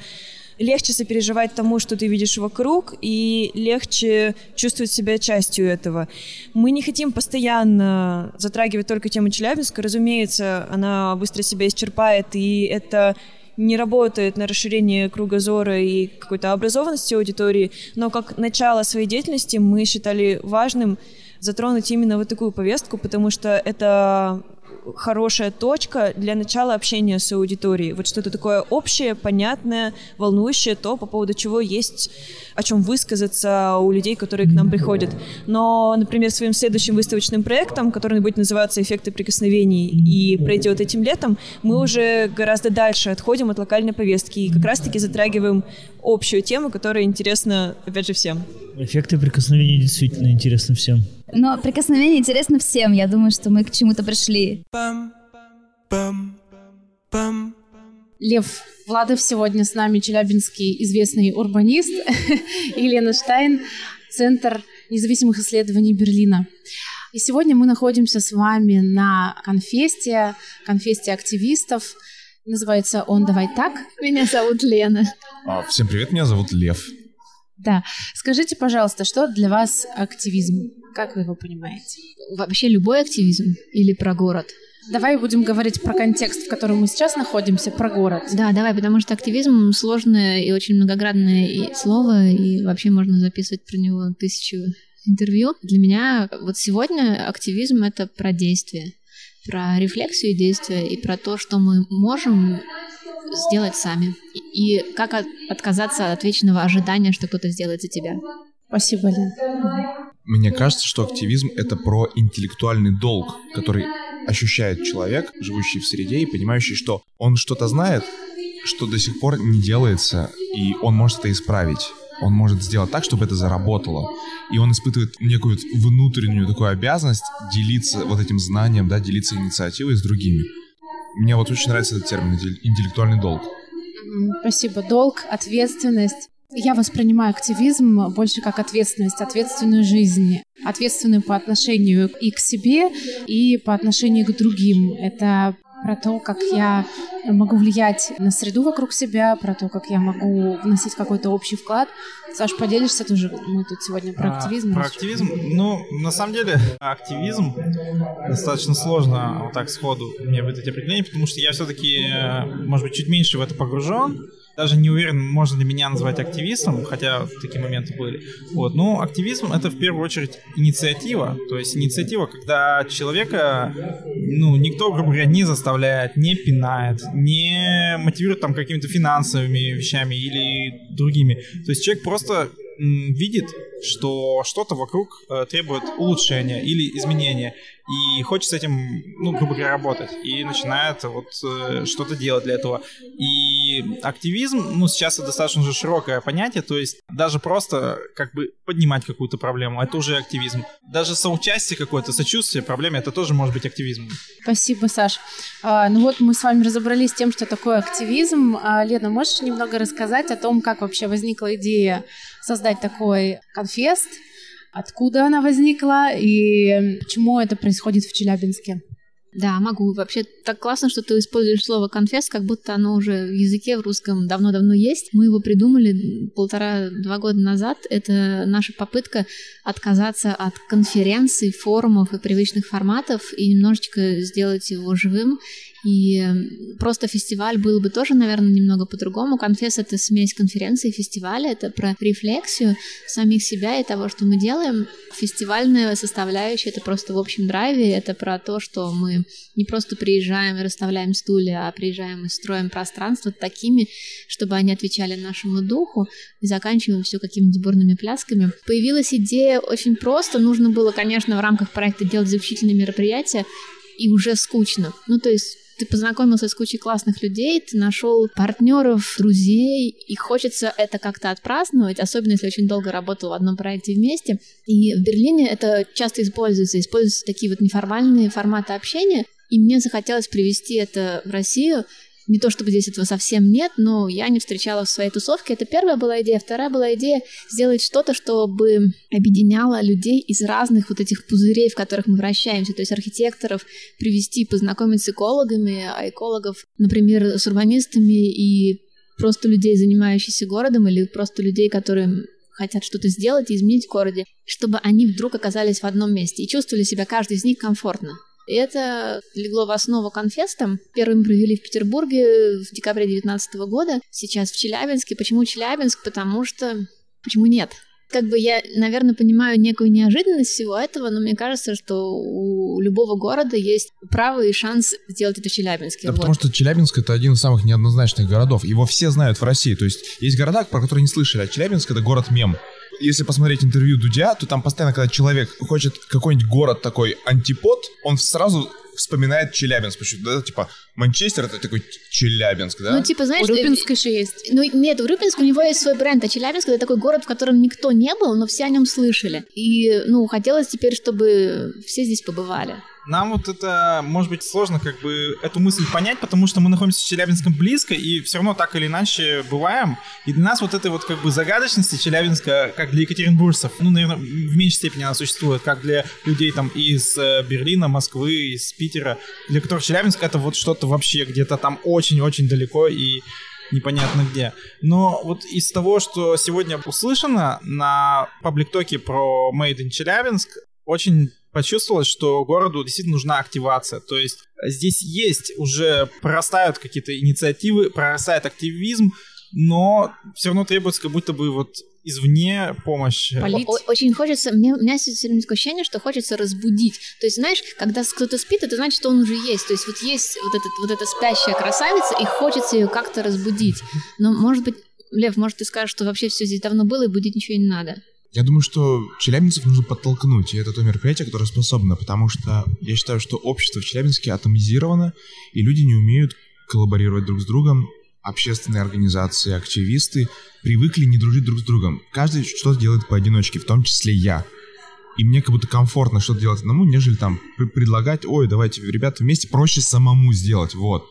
легче сопереживать тому, что ты видишь вокруг, и легче чувствовать себя частью этого. Мы не хотим постоянно затрагивать только тему Челябинска. Разумеется, она быстро себя исчерпает, и это не работает на расширение кругозора и какой-то образованности аудитории, но как начало своей деятельности мы считали важным затронуть именно вот такую повестку, потому что это хорошая точка для начала общения с аудиторией. Вот что-то такое общее, понятное, волнующее, то, по поводу чего есть о чем высказаться у людей, которые к нам приходят. Но, например, своим следующим выставочным проектом, который будет называться «Эффекты прикосновений» и пройдет этим летом, мы уже гораздо дальше отходим от локальной повестки и как раз-таки затрагиваем общую тему, которая интересна, опять же, всем. Эффекты прикосновений действительно интересны всем. Но прикосновение интересно всем. Я думаю, что мы к чему-то пришли. Лев Владов сегодня с нами челябинский известный урбанист Елена Штайн, Центр независимых исследований Берлина. И сегодня мы находимся с вами на конфесте, конфесте активистов. Называется он «Давай так». Меня зовут Лена. А, всем привет, меня зовут Лев. Да. Скажите, пожалуйста, что для вас активизм? Как вы его понимаете? Вообще любой активизм или про город? Давай будем говорить про контекст, в котором мы сейчас находимся, про город. Да, давай, потому что активизм сложное и очень многоградное и слово, и вообще можно записывать про него тысячу интервью. Для меня вот сегодня активизм — это про действие, про рефлексию действия и про то, что мы можем сделать сами. И как отказаться от вечного ожидания, что кто-то сделает за тебя. Спасибо, Лен. Мне кажется, что активизм — это про интеллектуальный долг, который ощущает человек, живущий в среде и понимающий, что он что-то знает, что до сих пор не делается, и он может это исправить. Он может сделать так, чтобы это заработало. И он испытывает некую внутреннюю такую обязанность делиться вот этим знанием, да, делиться инициативой с другими. Мне вот очень нравится этот термин интеллектуальный долг. Спасибо. Долг, ответственность. Я воспринимаю активизм больше как ответственность, ответственную жизнь, ответственную по отношению и к себе, и по отношению к другим. Это про то, как я могу влиять на среду вокруг себя, про то, как я могу вносить какой-то общий вклад. Саш, поделишься тоже? Мы тут сегодня про а, активизм. А, про активизм? Ну, на самом деле, активизм достаточно сложно вот так сходу мне выдать определение, потому что я все-таки, э, может быть, чуть меньше в это погружен даже не уверен, можно ли меня назвать активистом, хотя такие моменты были. Вот. Но активизм — это в первую очередь инициатива. То есть инициатива, когда человека, ну, никто, грубо говоря, не заставляет, не пинает, не мотивирует там какими-то финансовыми вещами или другими. То есть человек просто видит, что что-то вокруг э, требует улучшения или изменения, и хочет с этим, ну, грубо говоря, работать, и начинает вот э, что-то делать для этого. И активизм, ну, сейчас это достаточно уже широкое понятие, то есть даже просто как бы поднимать какую-то проблему, это уже активизм. Даже соучастие какое-то, сочувствие проблеме, это тоже может быть активизмом. Спасибо, Саш. А, ну вот мы с вами разобрались с тем, что такое активизм. А, Лена, можешь немного рассказать о том, как вообще возникла идея создать такой конфест, откуда она возникла и почему это происходит в Челябинске. Да, могу. Вообще так классно, что ты используешь слово конфест, как будто оно уже в языке в русском давно-давно есть. Мы его придумали полтора-два года назад. Это наша попытка отказаться от конференций, форумов и привычных форматов и немножечко сделать его живым и просто фестиваль был бы тоже, наверное, немного по-другому. Конфесс — это смесь конференции и фестиваля, это про рефлексию самих себя и того, что мы делаем. Фестивальная составляющая — это просто в общем драйве, это про то, что мы не просто приезжаем и расставляем стулья, а приезжаем и строим пространство такими, чтобы они отвечали нашему духу, и заканчиваем все какими-нибудь бурными плясками. Появилась идея очень просто, нужно было, конечно, в рамках проекта делать заключительные мероприятия, и уже скучно. Ну, то есть ты познакомился с кучей классных людей, ты нашел партнеров, друзей, и хочется это как-то отпраздновать, особенно если очень долго работал в одном проекте вместе. И в Берлине это часто используется, используются такие вот неформальные форматы общения, и мне захотелось привести это в Россию, Не то чтобы здесь этого совсем нет, но я не встречала в своей тусовке. Это первая была идея. Вторая была идея сделать что-то, чтобы объединяло людей из разных вот этих пузырей, в которых мы вращаемся. То есть архитекторов привести, познакомить с экологами, а экологов, например, с урбанистами и просто людей, занимающихся городом, или просто людей, которые хотят что-то сделать и изменить в городе, чтобы они вдруг оказались в одном месте и чувствовали себя каждый из них комфортно. И это легло в основу конфеста. Первым провели в Петербурге в декабре 2019 года, сейчас в Челябинске. Почему Челябинск? Потому что... Почему нет? как бы я, наверное, понимаю некую неожиданность всего этого, но мне кажется, что у любого города есть право и шанс сделать это в Челябинске. Да, вот. потому что Челябинск это один из самых неоднозначных городов. Его все знают в России. То есть есть города, про которые не слышали, а Челябинск это город-мем. Если посмотреть интервью Дудя, то там постоянно, когда человек хочет какой-нибудь город такой антипод, он сразу вспоминает Челябинск, почему да, типа Манчестер это такой Челябинск, да? Ну, типа, знаешь... Урюпинск еще есть. Ну, нет, Урюпинск, у него есть свой бренд, а Челябинск это такой город, в котором никто не был, но все о нем слышали. И, ну, хотелось теперь, чтобы все здесь побывали. Нам вот это, может быть, сложно как бы эту мысль понять, потому что мы находимся в Челябинском близко, и все равно так или иначе бываем. И для нас вот этой вот как бы загадочности Челябинска, как для екатеринбуржцев, ну, наверное, в меньшей степени она существует, как для людей там из э, Берлина, Москвы, из Питера, для которых Челябинск это вот что-то вообще где-то там очень-очень далеко и непонятно где. Но вот из того, что сегодня услышано на паблик-токе про Made in Челябинск, очень почувствовалось, что городу действительно нужна активация. То есть здесь есть уже прорастают какие-то инициативы, прорастает активизм, но все равно требуется как будто бы вот извне помощь. О- Очень хочется, мне, у меня все время такое ощущение, что хочется разбудить. То есть, знаешь, когда кто-то спит, это значит, что он уже есть. То есть вот есть вот, этот, вот эта спящая красавица, и хочется ее как-то разбудить. Но, может быть, Лев, может, ты скажешь, что вообще все здесь давно было, и будить ничего не надо. Я думаю, что челябинцев нужно подтолкнуть, и это то мероприятие, которое способно, потому что я считаю, что общество в Челябинске атомизировано, и люди не умеют коллаборировать друг с другом, общественные организации, активисты привыкли не дружить друг с другом. Каждый что-то делает поодиночке, в том числе я. И мне как будто комфортно что-то делать одному, нежели там пр- предлагать, ой, давайте, ребята, вместе проще самому сделать, вот.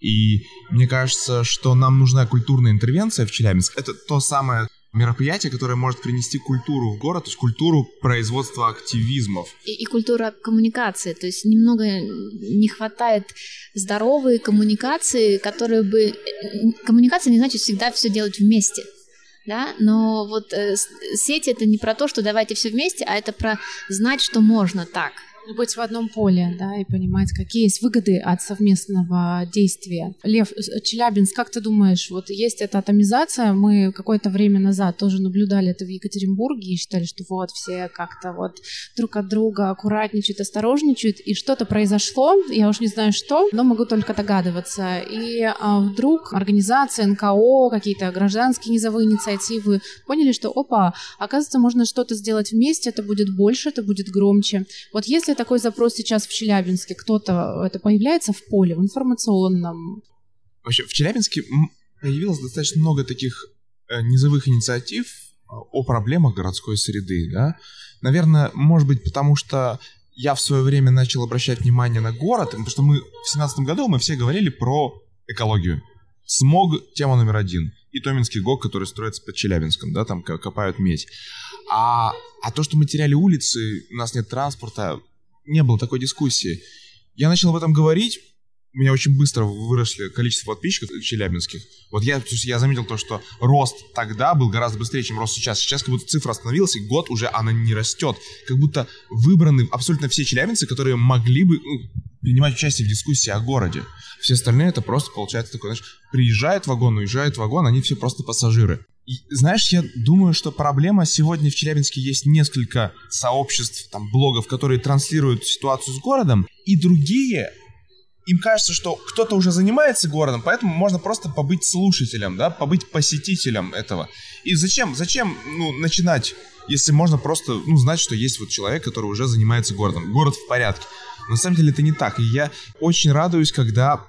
И мне кажется, что нам нужна культурная интервенция в Челябинск. Это то самое мероприятие, которое может принести культуру в город, то есть культуру производства активизмов. И, и культура коммуникации. То есть немного не хватает здоровой коммуникации, которые бы... Коммуникация не значит всегда все делать вместе. Да, но вот э, сеть это не про то, что давайте все вместе, а это про знать, что можно так. Быть в одном поле, да, и понимать, какие есть выгоды от совместного действия. Лев, э, Челябинск, как ты думаешь, вот есть эта атомизация, мы какое-то время назад тоже наблюдали это в Екатеринбурге и считали, что вот все как-то вот друг от друга аккуратничают, осторожничают, и что-то произошло, я уж не знаю что, но могу только догадываться. И а, вдруг организации, НКО, какие-то гражданские низовые инициативы поняли, что опа, оказывается, можно что-то сделать вместе, это будет больше, это будет громче. Вот если такой запрос сейчас в Челябинске, кто-то это появляется в поле, в информационном, Вообще, в Челябинске появилось достаточно много таких э, низовых инициатив э, о проблемах городской среды, да. Наверное, может быть, потому что я в свое время начал обращать внимание на город, потому что мы в семнадцатом году мы все говорили про экологию. Смог — тема номер один. И Томинский ГОК, который строится под Челябинском, да, там ко- копают медь. А, а то, что мы теряли улицы, у нас нет транспорта, не было такой дискуссии. Я начал об этом говорить, у меня очень быстро выросли количество подписчиков челябинских. Вот я, то есть я заметил то, что рост тогда был гораздо быстрее, чем рост сейчас. Сейчас как будто цифра остановилась, и год уже она не растет. Как будто выбраны абсолютно все челябинцы, которые могли бы ну, принимать участие в дискуссии о городе. Все остальные это просто получается такое, знаешь, приезжает вагон, уезжает вагон, они все просто пассажиры. Знаешь, я думаю, что проблема сегодня в Челябинске есть несколько сообществ, там, блогов, которые транслируют ситуацию с городом, и другие им кажется, что кто-то уже занимается городом, поэтому можно просто побыть слушателем, да, побыть посетителем этого. И зачем, зачем, ну, начинать, если можно просто, ну, знать, что есть вот человек, который уже занимается городом. Город в порядке. На самом деле это не так. И я очень радуюсь, когда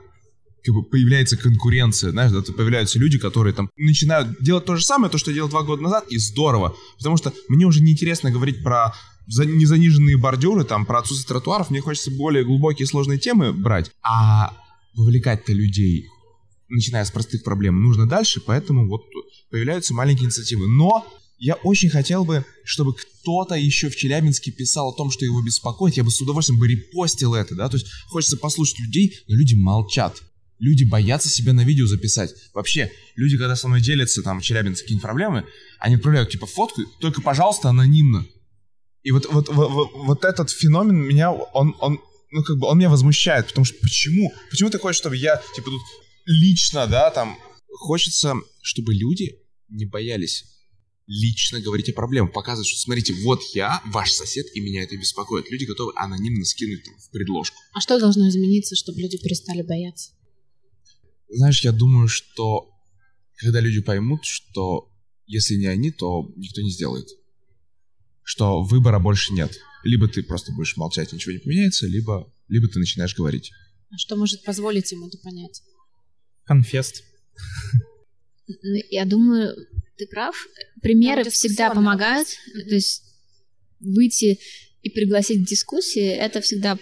как бы появляется конкуренция, знаешь, да, появляются люди, которые там начинают делать то же самое, то, что я делал два года назад, и здорово. Потому что мне уже неинтересно говорить про за- незаниженные бордюры, там, про отсутствие тротуаров, мне хочется более глубокие сложные темы брать, а вовлекать-то людей начиная с простых проблем, нужно дальше, поэтому вот появляются маленькие инициативы. Но я очень хотел бы, чтобы кто-то еще в Челябинске писал о том, что его беспокоит. Я бы с удовольствием бы репостил это, да. То есть хочется послушать людей, но люди молчат. Люди боятся себя на видео записать. Вообще, люди, когда со мной делятся там в Челябинске какие-нибудь проблемы, они отправляют типа фотку, только, пожалуйста, анонимно. И вот, вот, вот, вот, вот этот феномен меня, он, он, ну, как бы, он меня возмущает, потому что почему? Почему ты хочешь, чтобы я, типа, тут лично, да, там, хочется, чтобы люди не боялись лично говорить о проблемах, показывать, что смотрите, вот я, ваш сосед, и меня это беспокоит. Люди готовы анонимно скинуть там в предложку. А что должно измениться, чтобы люди перестали бояться? Знаешь, я думаю, что когда люди поймут, что если не они, то никто не сделает. Что выбора больше нет. Либо ты просто будешь молчать, ничего не поменяется, либо, либо ты начинаешь говорить. А что может позволить им это понять? Конфест. Ну, Я думаю, ты прав. Примеры всегда помогают. То есть выйти и пригласить дискуссии, это всегда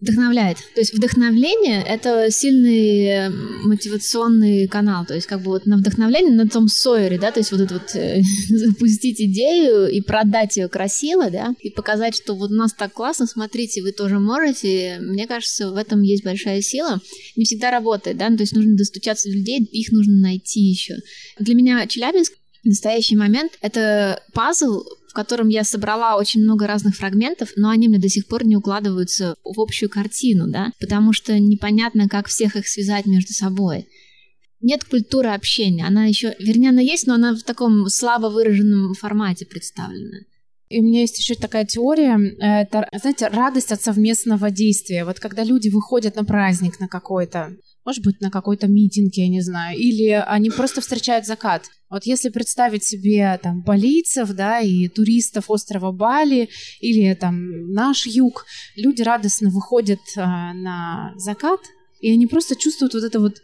вдохновляет. То есть вдохновление — это сильный э, мотивационный канал. То есть как бы вот на вдохновение, на том Сойере, да, то есть вот это вот э, запустить идею и продать ее красиво, да, и показать, что вот у нас так классно, смотрите, вы тоже можете. Мне кажется, в этом есть большая сила. Не всегда работает, да, ну, то есть нужно достучаться до людей, их нужно найти еще. Для меня Челябинск в настоящий момент это пазл, в котором я собрала очень много разных фрагментов, но они мне до сих пор не укладываются в общую картину, да, потому что непонятно, как всех их связать между собой. Нет культуры общения, она еще, вернее, она есть, но она в таком слабо выраженном формате представлена. И у меня есть еще такая теория, э, это, знаете, радость от совместного действия. Вот когда люди выходят на праздник на какой-то, может быть, на какой-то митинг, я не знаю, или они просто встречают закат. Вот если представить себе там балийцев, да, и туристов острова Бали, или там наш юг, люди радостно выходят а, на закат, и они просто чувствуют вот это вот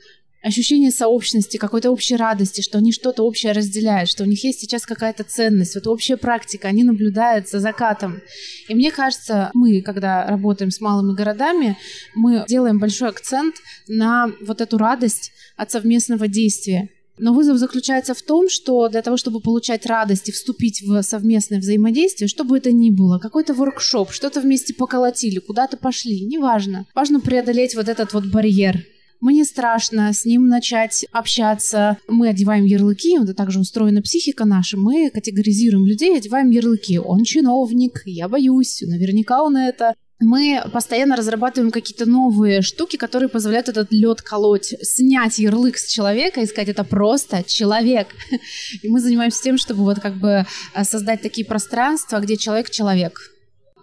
ощущение сообщности, какой-то общей радости, что они что-то общее разделяют, что у них есть сейчас какая-то ценность, вот общая практика, они наблюдают за закатом. И мне кажется, мы, когда работаем с малыми городами, мы делаем большой акцент на вот эту радость от совместного действия. Но вызов заключается в том, что для того, чтобы получать радость и вступить в совместное взаимодействие, что бы это ни было, какой-то воркшоп, что-то вместе поколотили, куда-то пошли, неважно. Важно преодолеть вот этот вот барьер. Мне страшно с ним начать общаться. Мы одеваем ярлыки, это также устроена психика наша. Мы категоризируем людей, одеваем ярлыки. Он чиновник, я боюсь, наверняка он это. Мы постоянно разрабатываем какие-то новые штуки, которые позволяют этот лед колоть, снять ярлык с человека и сказать, это просто человек. И мы занимаемся тем, чтобы вот как бы э, создать такие пространства, где человек человек.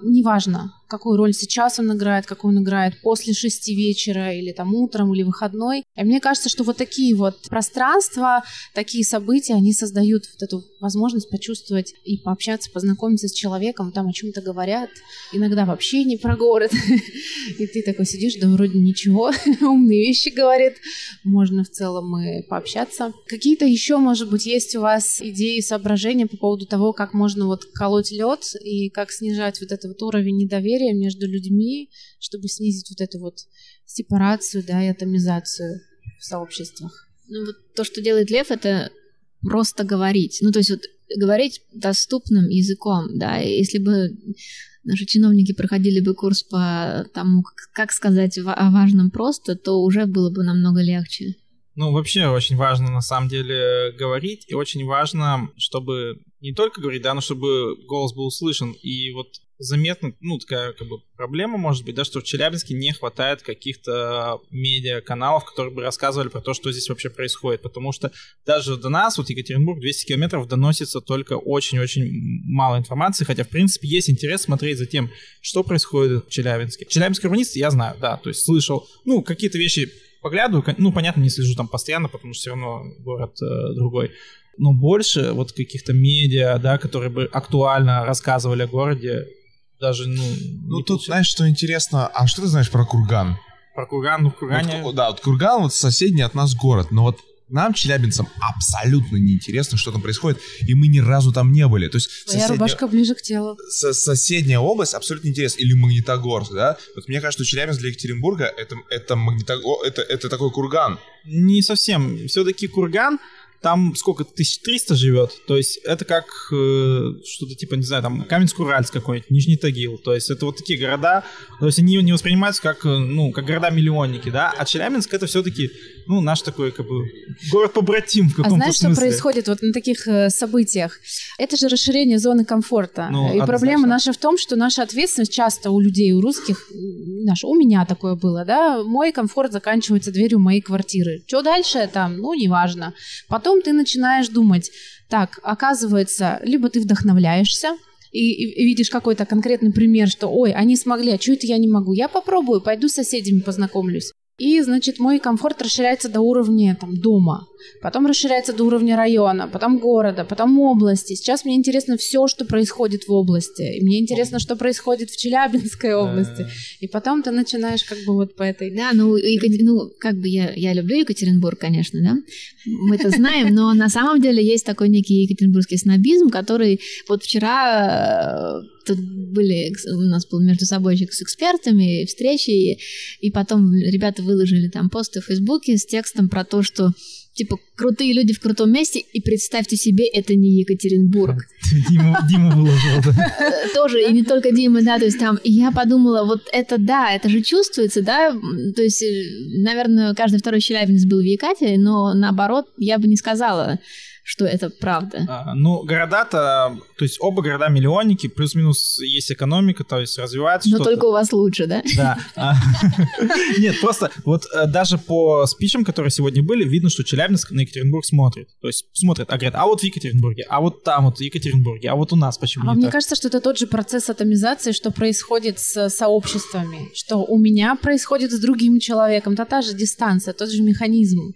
Неважно, какую роль сейчас он играет, какую он играет после шести вечера или там утром или выходной. И мне кажется, что вот такие вот пространства, такие события, они создают вот эту возможность почувствовать и пообщаться, познакомиться с человеком, там о чем-то говорят, иногда вообще не про город. И ты такой сидишь, да вроде ничего, умные вещи говорит, можно в целом и пообщаться. Какие-то еще, может быть, есть у вас идеи, соображения по поводу того, как можно вот колоть лед и как снижать вот этот вот уровень недоверия между людьми, чтобы снизить вот эту вот сепарацию, да, и атомизацию в сообществах. Ну вот то, что делает Лев, это просто говорить. Ну то есть вот говорить доступным языком, да. Если бы наши чиновники проходили бы курс по тому, как- сказать о важном просто, то уже было бы намного легче. Ну, вообще очень важно, на самом деле, говорить, и очень важно, чтобы не только говорить, да, но чтобы голос был услышан. И вот заметно, ну, такая как бы проблема может быть, да, что в Челябинске не хватает каких-то медиа-каналов, которые бы рассказывали про то, что здесь вообще происходит, потому что даже до нас, вот Екатеринбург, 200 километров, доносится только очень-очень мало информации, хотя, в принципе, есть интерес смотреть за тем, что происходит в Челябинске. Челябинский урбанист я знаю, да, то есть слышал, ну, какие-то вещи поглядываю, ну, понятно, не слежу там постоянно, потому что все равно город э, другой, но больше вот каких-то медиа, да, которые бы актуально рассказывали о городе, даже, ну, Ну, тут, получается. знаешь, что интересно, а что ты знаешь про Курган? Про Курган, ну, в Вот Кургане... Ку- да, вот Курган вот соседний от нас город, но вот Нам, челябинцам, абсолютно неинтересно, что там происходит, и мы ни разу там не были. То есть Твоя соседняя- рубашка ближе к телу. со- соседняя область абсолютно интересна. Или Магнитогорск, да? Вот мне кажется, что Челябинск для Екатеринбурга это, это, Магнитого- это, это такой курган. Не совсем. Все-таки Курган, там сколько, 1300 живет. То есть это как э, что-то типа, не знаю, там Каменск-Уральск какой-нибудь, Нижний Тагил. То есть это вот такие города, то есть они не воспринимаются как, э, ну, как города-миллионники, да? А Челябинск это все-таки, ну, наш такой, как бы, город-побратим в А каком-то знаешь, что смысле. происходит вот на таких э, событиях? Это же расширение зоны комфорта. Ну, И однозначно. проблема наша в том, что наша ответственность часто у людей, у русских, наша, у меня такое было, да, мой комфорт заканчивается дверью моей квартиры. Что дальше там? Ну, неважно. Потом ты начинаешь думать, так, оказывается, либо ты вдохновляешься, и- и видишь какой-то конкретный пример, что, ой, они смогли, а что это я не могу? Я попробую, пойду с соседями познакомлюсь. И, значит, мой комфорт расширяется до уровня там, дома, потом расширяется до уровня района, потом города, потом области. Сейчас мне интересно все, что происходит в области. И мне интересно, что происходит в Челябинской области. И потом ты начинаешь как бы вот по этой... Да, ну, Екатер- ну, как бы я, я люблю Екатеринбург, конечно, да, мы это знаем, но на самом деле есть такой некий екатеринбургский снобизм, который вот вчера э, тут были, у нас был между собойчик с экспертами, встречи, и, и потом ребята выложили там посты в Фейсбуке с текстом про то, что типа крутые люди в крутом месте, и представьте себе, это не Екатеринбург. Дима, Дима выложил, да. Э, тоже, и не только Дима, да, то есть там, и я подумала, вот это да, это же чувствуется, да, то есть, э, наверное, каждый второй челябинец был в Екатере, но наоборот, я бы не сказала, что это правда. А, Ну, города-то, то есть оба города миллионники, плюс-минус есть экономика, то есть развивается Но что-то. только у вас лучше, да? Да. А, Нет, просто вот э, даже по спичам, которые сегодня были, видно, что Челябинск на Екатеринбург смотрит. То есть смотрит, а говорят, а вот в Екатеринбурге, а вот там вот в Екатеринбурге, а вот у нас почему А не мне кажется, что это тот же процесс атомизации, что происходит с сообществами, что у меня происходит с другим человеком, это та же дистанция, тот же механизм.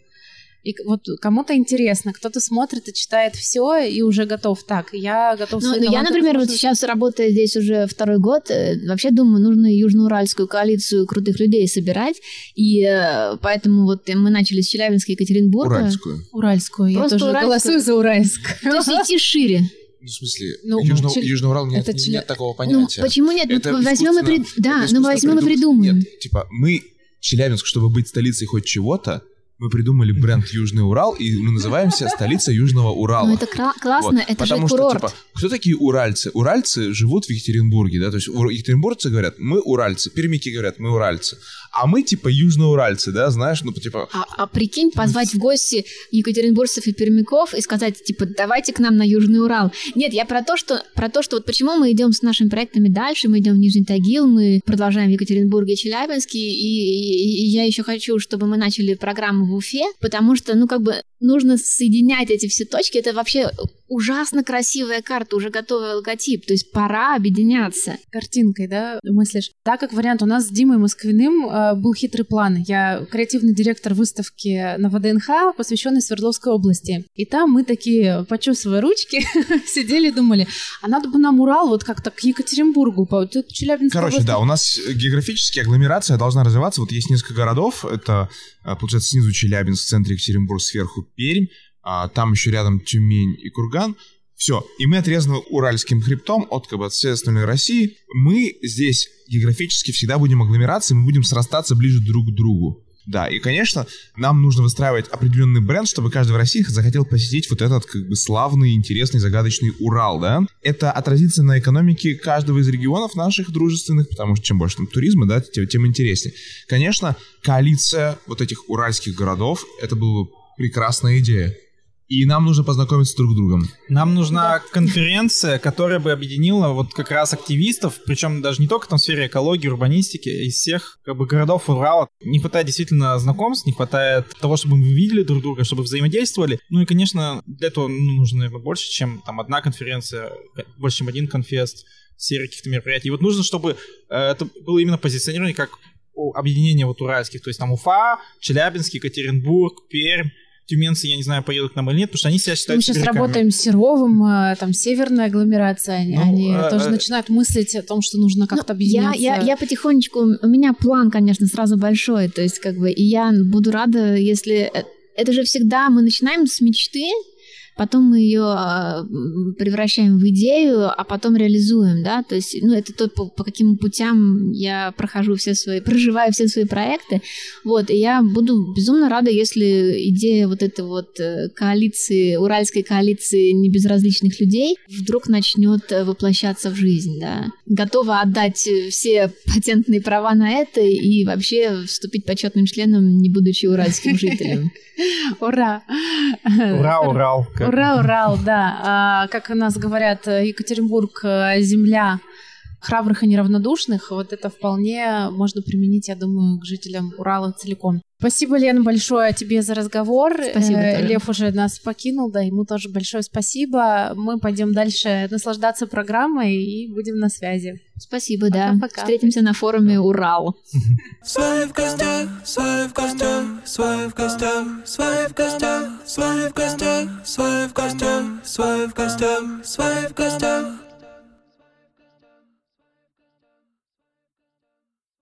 И вот кому-то интересно, кто-то смотрит и читает все и уже готов. Так, я готов. Ну, ну, я, например, вот сейчас работая здесь уже второй год, э, вообще думаю, нужно южноуральскую коалицию крутых людей собирать, и э, поэтому вот мы начали с Челябинска и Екатеринбурга. Уральскую. Уральскую. Я Просто тоже уральскую. голосую за Уральск. То есть идти шире. Ну, в смысле, Ну, Южно- Чел- Южный Урал нет, это нет такого Ну, понятия. почему нет? Это ну, возьмем и при... искусственно- Да, ну возьмем и придум- придумаем. Нет, типа, мы, Челябинск, чтобы быть столицей хоть чего-то, мы придумали бренд Южный Урал, и мы называемся столица Южного Урала. Ну, это кра- классно, Вот, это же Потому что, курорт. типа, кто такие уральцы? Уральцы живут в Екатеринбурге, да, то есть ур- екатеринбургцы говорят, мы уральцы, пермики говорят, мы уральцы, а мы, типа, южноуральцы, да, знаешь, ну, типа, А, а прикинь, позвать в гости екатеринбуржцев и пермяков и сказать, типа, давайте к нам на Южный Урал. Нет, я про то, что, про то, что вот почему мы идем с нашими проектами дальше, мы идем в Нижний Тагил, мы продолжаем в Екатеринбурге, Челябинске, и, и- и я еще хочу, чтобы мы начали программу в Уфе, потому что, ну, как бы, нужно соединять эти все точки. Это вообще ужасно красивая карта, уже готовый логотип, то есть пора объединяться. картинкой, да, мыслишь. Да, как вариант, у нас с Димой Москвиным э, был хитрый план. Я креативный директор выставки на ВДНХ, посвященной Свердловской области. И там мы такие, почесывая ручки, сидели и думали, а надо бы нам Урал вот как-то к Екатеринбургу, по вот тут Челябинская Короче, область. да, у нас географически агломерация должна развиваться. Вот есть несколько городов. Это, а, получается, снизу Челябинск, в центре Екатеринбург, сверху Пермь. а там еще рядом Тюмень и Курган. Все. И мы отрезаны Уральским хребтом от, как бы, от всей остальной России. Мы здесь географически всегда будем агломерацией, мы будем срастаться ближе друг к другу. Да, и, конечно, нам нужно выстраивать определенный бренд, чтобы каждый в России захотел посетить вот этот, как бы, славный, интересный, загадочный Урал, да. Это отразится на экономике каждого из регионов наших дружественных, потому что чем больше там туризма, да, тем, тем интереснее. Конечно, коалиция вот этих уральских городов, это была бы прекрасная идея. И нам нужно познакомиться друг с другом. Нам нужна конференция, которая бы объединила вот как раз активистов, причем даже не только там в сфере экологии, урбанистики, из всех как бы городов Урала. Не хватает действительно знакомств, не хватает того, чтобы мы видели друг друга, чтобы взаимодействовали. Ну и, конечно, для этого ну, нужно, наверное, больше, чем там одна конференция, больше, чем один конфест, серия каких-то мероприятий. И вот нужно, чтобы э, это было именно позиционирование как объединение вот уральских, то есть там Уфа, Челябинск, Екатеринбург, Пермь, тюменцы, я не знаю, поедут к нам или нет, потому что они себя считают Мы сейчас сибиряками. работаем с Серовым, э, там северная агломерация, они, Ну, они э, тоже э, начинают мыслить о том, что нужно как-то Ну, я, объединяться. я, я потихонечку, у меня план, конечно, сразу большой, то есть как бы, и я буду рада, если Это же всегда мы начинаем с мечты, потом мы ее а, превращаем в идею, а потом реализуем, да, то есть, ну, это то, по, по каким путям я прохожу все свои, проживаю все свои проекты, вот, и я буду безумно рада, если идея вот этой вот э, коалиции, уральской коалиции небезразличных людей вдруг начнет э, воплощаться в жизнь, да. Готова отдать все патентные права на это и вообще вступить почетным членом, не будучи уральским жителем. Ура! Ура, Урал! Ура, Урал, да. А, как у нас говорят, Екатеринбург — земля храбрых и неравнодушных. Вот это вполне можно применить, я думаю, к жителям Урала целиком. Спасибо, Лена, большое тебе за разговор. Спасибо, Э, тоже. Лев уже нас покинул, да, ему тоже большое спасибо. Мы пойдем дальше наслаждаться программой и будем на связи. Спасибо, да. Пока-пока. Встретимся на форуме Урал. Свои в гостях, свои в гостях, свои в гостях, свои в гостях, свои в гостях, свои в гостях, свои в гостях, свои в гостях.